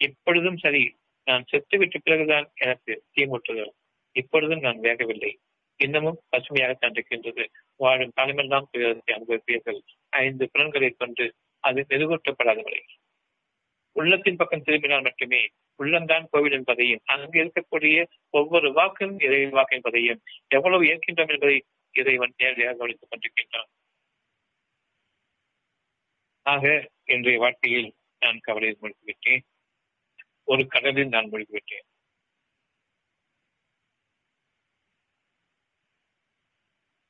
இப்பொழுதும் சரி நான் செத்து விட்ட பிறகுதான் எனக்கு தீமூட்டுதல் இப்பொழுதும் நான் வேகவில்லை. இன்னமும் பசுமையாக இருக்கின்றது. வாழும் காலமெல்லாம் துயரத்தை அனுபவிப்பீர்கள். ஐந்து புலன்களை கொண்டு அது மெருகூட்டப்படாத வரை உள்ளத்தின் பக்கம் திரும்பினால் மட்டுமே உள்ளம்தான் கோவில் என்பதையும் அங்கு இருக்கக்கூடிய ஒவ்வொரு வாக்கும் இறை வாக்கு என்பதையும் எவ்வளவு ஏற்கின்றோம் என்பதை இறைவன் நேரடியாக கவனித்துக் கொண்டிருக்கின்றான். ஆக இன்றைய வாழ்க்கையில் நான் கவலையில் மூழ்கிவிட்டேன் ஒரு கடலில் நான் மூழ்கிவிட்டேன்.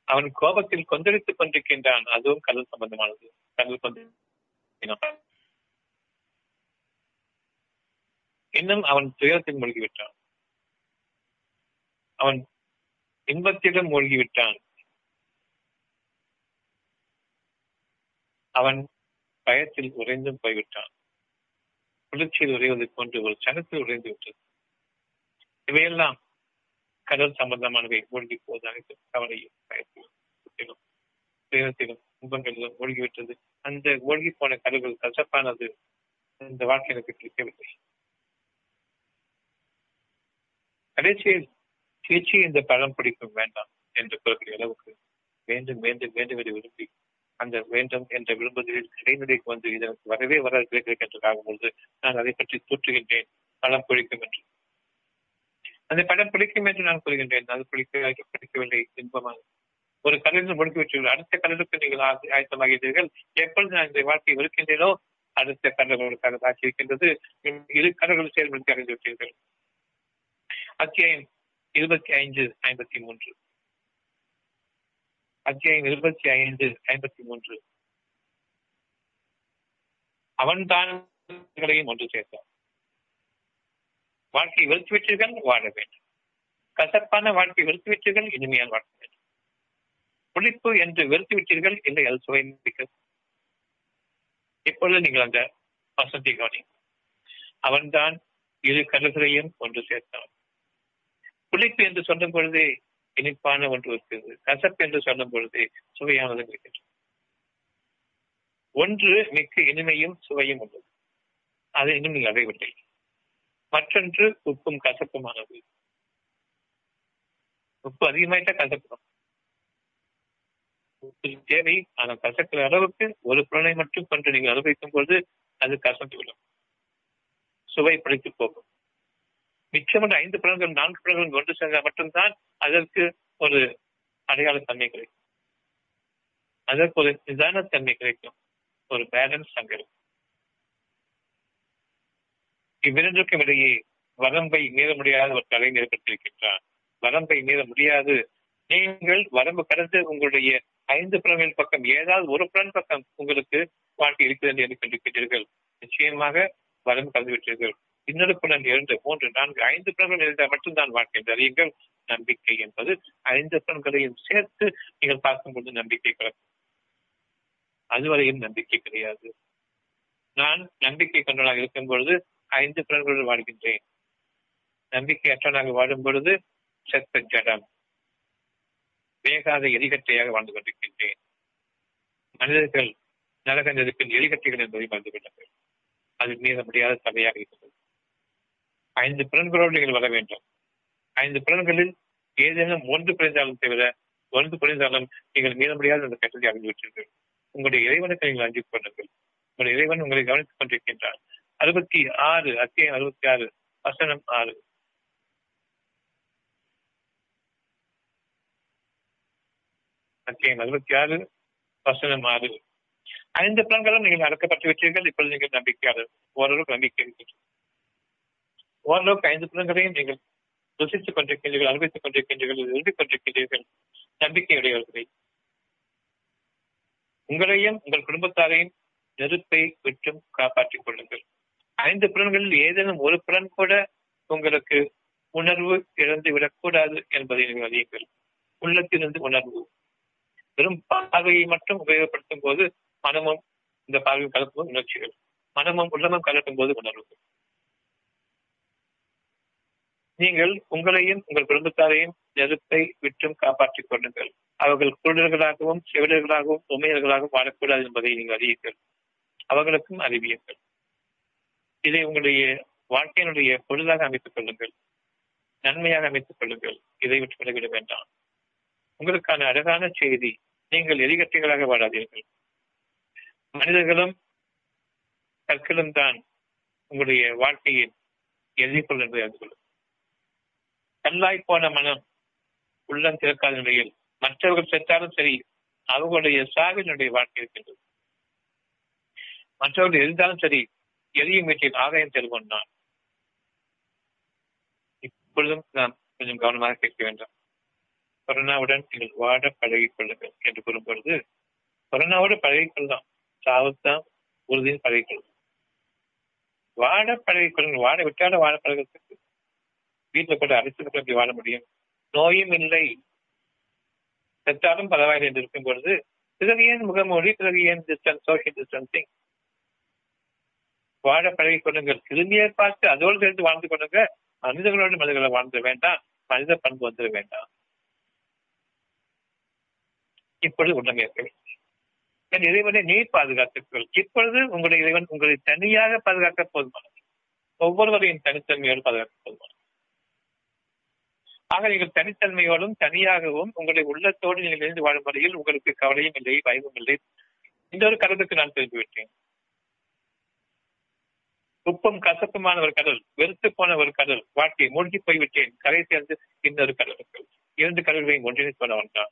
அவன் கோபத்தில் கொந்தளித்துக் கொண்டிருக்கின்றான். அதுவும் கடல் சம்பந்தமானது. கடல் கொண்டு இன்னும் அவன் துயரத்தில் மூழ்கிவிட்டான். அவன் இன்பத்திடம் மூழ்கிவிட்டான். அவன் பயத்தில் உறைந்தும் போய்விட்டான். குளிர்ச்சியில் உறைவது போன்று ஒரு சனத்தில் உறைந்து விட்டது. இவையெல்லாம் கடல் சம்பந்தமானவை. மூழ்கி போது அனைத்து கவலையும் பயத்திலும் துயரத்திலும் துன்பங்களிலும் மூழ்கிவிட்டது. அந்த மூழ்கி போன கடல்கள் கசப்பானது இந்த வாழ்க்கை எனக்கு பிடிக்கவில்லை. கடைசியில் சீச்சி இந்த பழம் பிடிக்கும் வேண்டாம் என்று கூறக்கூடிய அளவுக்கு வேண்டும் வேண்டும் வேண்டும் என்று விரும்பி அந்த வேண்டும் என்ற விரும்புகிறேன். இடைநிலைக்கு வந்து இதற்கு வரவே வர என்று ஆகும்போது நான் அதை பற்றி தூற்றுகின்றேன். பலம் பிடிக்கும் என்று. அந்த படம் பிடிக்கும் என்று நான் கூறுகின்றேன் அது பிடிக்க பிடிக்கவில்லை இன்பமாக. ஒரு கடலில் முடித்து விட்டீர்கள். அடுத்த கடலுக்கு நீங்கள் ஆயத்தமாகிறீர்கள் எப்பொழுது நான் இந்த வாழ்க்கையை இருக்கின்றேனோ அடுத்த கடல்களுக்காக தாக்கி இருக்கின்றது இரு கடல்கள் செயல்படுத்தி அறிந்துவிட்டீர்கள் அத்தியாயம் இருபத்தி ஐந்து ஐம்பத்தி மூன்று. அத்தியாயம் இருபத்தி ஐந்து ஐம்பத்தி மூன்று. அவன்தான் ஒன்று சேர்த்தான். வாழ்க்கை வெறுத்து விட்டீர்கள் வாழ வேண்டும். கசப்பான வாழ்க்கை வெறுத்து விட்டீர்கள் இனிமையால் வாழ வேண்டும். புளிப்பு என்று வெறுத்து விட்டீர்கள் இல்லை அது சுவை இப்பொழுது நீங்கள் அந்த வசந்தி கவனி அவன்தான் இரு கருகளையும் ஒன்று சேர்த்தான். புளிப்பு என்று சொல்லும் பொழுது இனிப்பான ஒன்று இருக்கிறது கசப்பு என்று சொல்லும் பொழுது சுவையானது இருக்கின்றது ஒன்று மிக்க இனிமையும் சுவையும் உள்ளது. அது இன்னும் நீங்கள் அடையவில்லை மற்றொன்று உப்பும் கசப்புமானது. உப்பு அதிகமாயிட்டா கசப்பு உப்பு தேவை ஆனால் கசக்கிற அளவுக்கு ஒரு பொருளை மட்டும் கொண்டு நீங்கள் அனுபவிக்கும் பொழுது அது கசந்து விடும். சுவை பிடித்து போகும். மிச்சமற்ற ஐந்து புலன்கள் நான்கு புலன்கள் ஒன்று சேர்ந்தால் மட்டும்தான் அதற்கு ஒரு அடையாள தன்மை கிடைக்கும். அதற்கு ஒரு நிதான தன்மை கிடைக்கும். ஒரு பேலன்ஸ் அங்க இருக்கும். இவ்விரண்டுக்கும் இடையே வரம்பை மீற முடியாத ஒரு கலைஞர் ஏற்பட்டிருக்கின்றான். வரம்பை மீற முடியாது. நீங்கள் வரம்பு கடந்து உங்களுடைய ஐந்து புலன்கள் பக்கம் ஏதாவது ஒரு புலன் பக்கம் உங்களுக்கு வாழ்க்கை இருக்கிறது என்று கண்டிருக்கிறீர்கள் நிச்சயமாக வரம்பு கடந்து விட்டீர்கள். இன்னொரு இரண்டு மூன்று நான்கு ஐந்து புலன்கள் இருந்தால் மட்டும்தான் வாழ்க்கை என்று அறியுங்கள் நம்பிக்கை என்பது. ஐந்து புலன்களையும் சேர்த்து நீங்கள் பார்க்கும்போது நம்பிக்கை கிடக்கும் அதுவரையும் நம்பிக்கை கிடையாது. நான் நம்பிக்கை கொண்டவனாக இருக்கும் பொழுது ஐந்து புலன்களுடன் வாழ்கின்றேன். நம்பிக்கை அற்றவனாக வாழும் பொழுது செத்த ஜடம். வேகாத எரிகட்டையாக வாழ்ந்து கொண்டிருக்கின்றேன். மனிதர்கள் நரக நெருப்பின் எரிகட்டைகள் என்பதை மறந்து கொண்டார்கள் அது மீற முடியாத சபையாக இருக்கிறது ஐந்து புலன்களோடு நீங்கள் வர வேண்டும். ஐந்து புலன்களில் ஏதேனும் ஒன்று குறைந்தாலும் தவிர ஒன்று குறைந்தாலும் நீங்கள் மீற முடியாத அந்த கட்டளை அடைந்துவிட்டீர்கள் உங்களுடைய இறைவனுக்கு நீங்கள் அஞ்சு கொள்ளுங்கள் உங்களுடைய இறைவன் உங்களை கவனித்துக் கொண்டிருக்கின்றார் அறுபத்தி ஆறு அத்தியம் அறுபத்தி ஆறு வசனம் ஆறு. அத்தியம் அறுபத்தி ஆறு வசனம் ஆறு. ஐந்து புலன்களும் நீங்கள் அடக்கப்பட்டு விட்டீர்கள். இப்பொழுது நீங்கள் நம்பிக்கையாளர். ஓரளவுக்கு நம்பிக்கை இருக்கிறது ஓரளவுக்கு ஐந்து புலன்களையும் நீங்கள் ருசித்துக் கொண்டிருக்கின்றீர்கள் அனுபவித்துக் கொண்டிருக்கின்றீர்கள் எழுதிக் கொண்டிருக்கின்றீர்கள் நம்பிக்கையுடையவர்களை. உங்களையும் உங்கள் குடும்பத்தாரையும் நெருப்பை விட்டும் காப்பாற்றிக் கொள்ளுங்கள். ஐந்து புலன்களில் ஏதேனும் ஒரு புலன் கூட உங்களுக்கு உணர்வு இழந்து விடக்கூடாது என்பதை நீங்கள் அறியுங்கள். உள்ளத்திலிருந்து உணர்வு. வெறும் பார்வையை மட்டும் உபயோகப்படுத்தும் போது மனமும் இந்த பார்வையும் கலப்பும் உணர்ச்சிகள். மனமும் உள்ளமும் கலக்கும் போது உணர்வுகள். நீங்கள் உங்களையும் உங்கள் குடும்பத்தாரையும் நெருப்பை விட்டும் காப்பாற்றிக் கொள்ளுங்கள். அவர்கள் குருடர்களாகவும் செவிடர்களாகவும் உமையர்களாகவும் வாழக்கூடாது என்பதை நீங்கள் அறியுங்கள். அவர்களுக்கும் அறிவியுங்கள். இதை உங்களுடைய வாழ்க்கையினுடைய பொருளாக அமைத்துக் கொள்ளுங்கள். நன்மையாக அமைத்துக் கொள்ளுங்கள். இதை விட்டு விலகிட வேண்டாம். உங்களுக்கான அழகான செய்தி நீங்கள் எரிகட்டைகளாக வாழாதீர்கள். மனிதர்களும் கற்களும் தான் உங்களுடைய வாழ்க்கையின் எதிர்கொள் என்பதை அறிந்து கொள்ளும் கல்லாய் போன மனம் உள்ளம் திறக்காத நிலையில் மற்றவர்கள் செத்தாலும் சரி அவர்களுடைய சாவினுடைய வாழ்க்கை இருக்கின்றது. மற்றவர்கள் எரிந்தாலும் சரி எரியும் வீட்டில் ஆதாயம் தெரிவித்தான் இப்பொழுதும் நாம் கொஞ்சம் கவனமாக கேட்க வேண்டும். கொரோனாவுடன் நீங்கள் வாழ பழகிக் கொள்ளுங்கள் என்று கூறும் பொழுது கொரோனாவோடு பழகிக் கொள்ளலாம். சாவுத்தான் உறுதியும் பழகிக் கொள்ளும் வாட பழகிக் கொள்ளுங்கள். வாட விட்டால வாட பழகிறதுக்கு வீட்டில் கூட அரைத்து எப்படி வாழ முடியும்? நோயும் இல்லை. செத்தாலும் பரவாயில்லை என்று இருக்கும் பொழுது பிறகு ஏன் முகமூடி பிறகு ஏன் டிஸ்டன்ஸ் சோஷியல் டிஸ்டன்சிங் வாழ பழகி கொள்ளுங்கள். திரும்பியை பார்த்து அதோடு சேர்த்து வாழ்ந்து கொள்ளுங்க. மனிதர்களோடு மனிதர்களை வாழ்ந்து வேண்டாம். மனித பண்பு வந்துட வேண்டாம். இப்பொழுது உள்ளமையர்கள் என் இறைவனை நீர் பாதுகாத்துக்கள் இப்பொழுது உங்களுடைய இறைவன் உங்களை தனியாக பாதுகாக்க போதுமானது. ஒவ்வொருவரையும் தனித்தன்மையோடு பாதுகாக்க போதுமானது ஆக நீங்கள் தனித்தன்மையோடும் தனியாகவும் உங்களை உள்ளத்தோடு நீங்கள் இணைந்து வாழும் வரையில் உங்களுக்கு கவலையும் இல்லை பயமும் இல்லை. இந்த ஒரு கடலுக்கு நான் திரும்பி விட்டேன் உப்பும் கசப்புமான ஒரு கடல் வெறுத்து போன ஒரு கடல் வாழ்க்கை மூழ்கி போய்விட்டேன். கரை சேர்ந்து இன்னொரு கடலுக்கு. இரண்டு கடல்களையும் ஒன்றிணைத்து போனவன் தான்.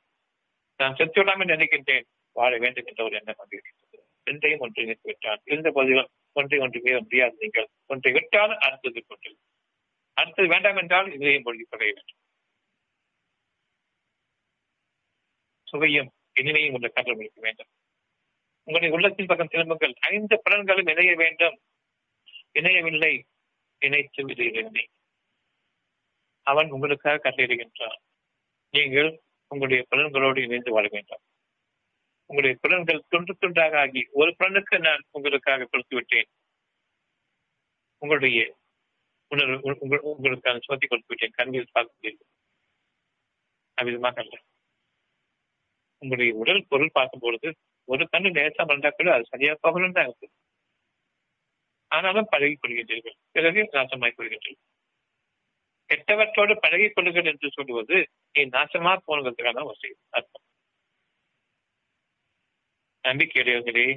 நான் செத்துவிடாமல் நினைக்கின்றேன். வாழ வேண்டும் என்ற ஒரு எண்ணம் வந்திருக்கின்றது. ரெண்டையும் ஒன்றிணைத்து விட்டான். இருந்த போதிலும் ஒன்றை ஒன்றுமே முடியாது நீங்கள். ஒன்றை விட்டால் அடுத்தது கொண்டு அடுத்தது வேண்டாம் என்றால் இதையும் மூழ்கி பகைய வேண்டும். சுவையும் இனிமையும் உள்ள கடல் இருக்க வேண்டும். உங்களுடைய உள்ளத்தின் பக்கம் திரும்புங்கள். ஐந்து பலன்களும் இணைய வேண்டும். இணையவில்லை இணைத்து விடுகிறேன் அவன் உங்களுக்காக கட்டளையிடுகின்றான். நீங்கள் உங்களுடைய பலன்களோடு இணைந்து வாழ வேண்டும். உங்களுடைய பலன்கள் துண்டு துண்டாக ஆகி ஒரு பலனுக்கு நான் உங்களுக்காக கொடுத்து விட்டேன். உங்களுடைய உணர்வு உங்களுக்கான சுமத்தி கொடுத்து விட்டேன். கண்ணில் பார்க்கிறீர்கள் அவ்விதமாக அல்ல. உங்களுடைய உடல் பொருள் பார்க்கும் பொழுது ஒரு கண்ணு லேசா மறந்தா கூட அது சரியா போகணும் தான் இருக்கு ஆனாலும் பழகி கொள்கின்றீர்கள். பிறகு நாசமாய் கொள்கின்றீர்கள். கெட்டவற்றோடு பழகி கொள்ளுங்கள் என்று சொல்லுவது நீ நாசமா போனதுக்கான ஒரு செய்தி அர்த்தம். நம்பிக்கையுடையவர்களே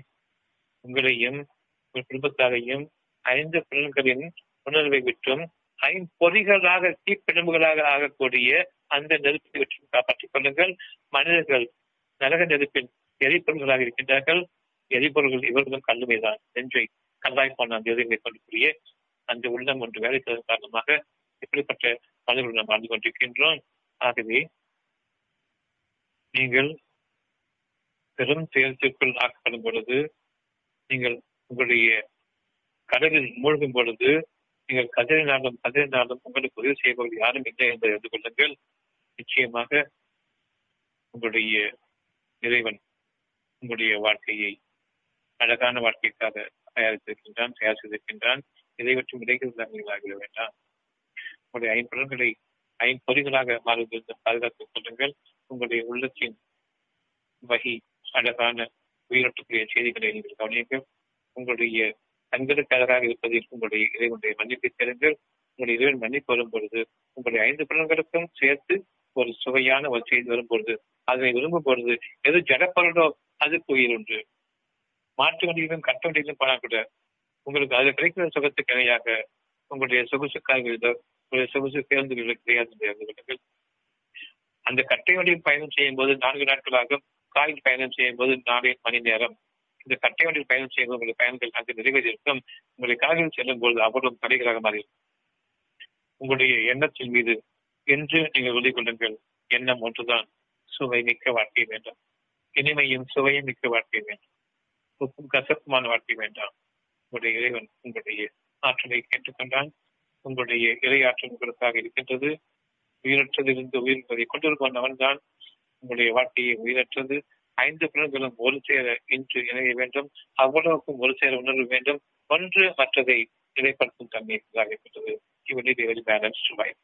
உங்களையும் உங்கள் குடும்பத்தாரையும் ஐந்து புலன்களின் உணர்வை விட்டும் ஐம்பொறிகளாக தீப்பிழம்புகளாக ஆகக்கூடிய அந்த நெருப்பை விட்டும் காப்பாற்றிக் கொள்ளுங்கள். மனிதர்கள் நரக நெருப்பின் எரிபொருள்களாக இருக்கின்றார்கள். எரிபொருள்கள் இவர்களும் கல்லுமைதான். நெஞ்சை கல்லாய் போன அந்த எதிர்களை கொள்ளக்கூடிய அந்த உள்ளம் ஒன்று வேலை செய்வதன் காரணமாக இப்படிப்பட்ட மனிதர்கள் நாம் வாழ்ந்து கொண்டிருக்கின்றோம். ஆகவே நீங்கள் பெரும் செயல்களுக்குள் ஆக்கப்படும் பொழுது நீங்கள் உங்களுடைய கடலில் மூழ்கும் பொழுது நீங்கள் கதறினாலும் கதறினாலும் உங்களுக்கு உதவி செய்பவர்கள் யாரும் இல்லை என்று அறிந்து கொள்ளுங்கள். நிச்சயமாக உங்களுடைய இறைவன் உங்களுடைய வாழ்க்கையை அழகான வாழ்க்கைக்காக தயாரித்திருக்கின்றான் தயார் செய்திருக்கின்றான் இதைவற்றும் பற்றி ஆகிட வேண்டாம். உங்களுடைய ஐம்பொருள்களை ஐம்பொறிகளாக மாறுவதற்கு பாதுகாத்துக் கொள்ளுங்கள். உங்களுடைய உள்ளத்தின் வகி அழகான உயிரோட்டக்கூடிய செய்திகளை நீங்கள் கவனியுங்கள். உங்களுடைய கண்களுக்கு அழகாக இருப்பதில் உங்களுடைய இறைவனுடைய மன்னிப்பை தேடுங்கள். உங்களுடைய இறைவன் மன்னிப்பு வரும் பொழுது உங்களுடைய ஐந்து புலன்களுக்கும் சேர்த்து ஒரு சுவையான ஒரு செய்தி வரும் பொழுது அதனை விரும்பும் பொழுது எது ஜடப்பொருளோ அதுக்கு உயிர் உண்டு மாற்று வண்டியிலும் கட்ட வண்டியிலும் போனால் கூட உங்களுக்கு அது கிடைக்கிற சுகத்துக்கு இணையாக உங்களுடைய சொகுசு காய்களோ உங்களுடைய சொகுசு பேருந்துகளுக்கு கிடையாது அந்த கட்டை வண்டியில் பயணம் செய்யும் போது நான்கு நாட்களாகும். காயில் பயணம் செய்யும் போது நாலு மணி நேரம். இந்த கட்டை வண்டியில் பயணம் செய்வது உங்களுடைய பயணங்கள் அங்கு நிறைவேறியிருக்கும் உங்களுடைய காலையில் செல்லும் பொழுது அவ்வளவு தடைகளாக மாறியிருக்கும் உங்களுடைய எண்ணத்தின் மீது என்று நீங்கள் உறுதி கொள்ளுங்கள். எண்ணம் ஒன்றுதான். சுவை மிக்க வாழ்க்கை வேண்டாம். இனிமையும் சுவையும் மிக்க வாழ்க்கை வேண்டாம். உப்பும் கசப்புமான வாழ்க்கை வேண்டாம். உங்களுடைய இறைவன் உங்களுடைய ஆற்றலை கேட்டுக்கொண்டான். உங்களுடைய இறை ஆற்றல் உங்களுக்காக இருக்கின்றது. உயிரற்றதிலிருந்து உயிர்ப்பதை கொண்டிருப்பவன் அவன்தான். உங்களுடைய வாழ்க்கையை உயிரற்றது. ஐந்து புலன்களும் ஒரு சேர இன்று இணைய வேண்டும். அவ்வளவுக்கும் ஒரு சேர உணர்வு வேண்டும். ஒன்று மற்றதை இடைப்படுத்தும் தன்மை இருக்கின்றது. இவனை வெரி பேலன்ஸ்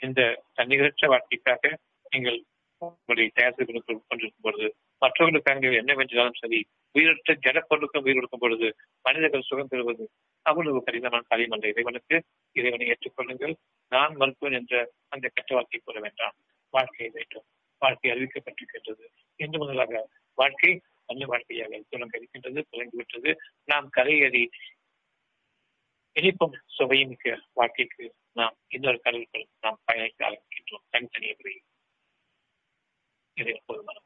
இந்த தன்னிகரற்ற வாழ்க்கைக்காக நீங்கள் உங்களுடைய தயாரிப்பு கொண்டிருக்கும் பொழுது மற்றவர்களுக்காக என்ன வென்றாலும் சரி உயிரற்ற ஜடப்பொருளுக்கும் உயிர் கொடுக்கும் பொழுது மனிதர்கள் சுகம் பெறுவது அவ்வளவு கடினமான காரியம் அல்ல. இறைவனுக்கு இறைவனை ஏற்றுக்கொள்ளுங்கள். நான் மருத்துவன் என்ற அந்த கெட்ட வாழ்க்கை கூற வேண்டாம். வாழ்க்கையை வேண்டும். வாழ்க்கை அறிவிக்கப்பட்டிருக்கின்றது. இன்று முதலாக வாழ்க்கை நல்ல வாழ்க்கையாக துலங்க இருக்கின்றது துலங்கிவிட்டது நாம் கரையேறி இனிப்பும் சுவையும் மிக்க வாழ்க்கைக்கு நாம் இன்னொரு கடலுக்குள் நாம் பயணிக்க ஆரம்பிக்கின்றோம். தனித்தனியே இதை போதுமான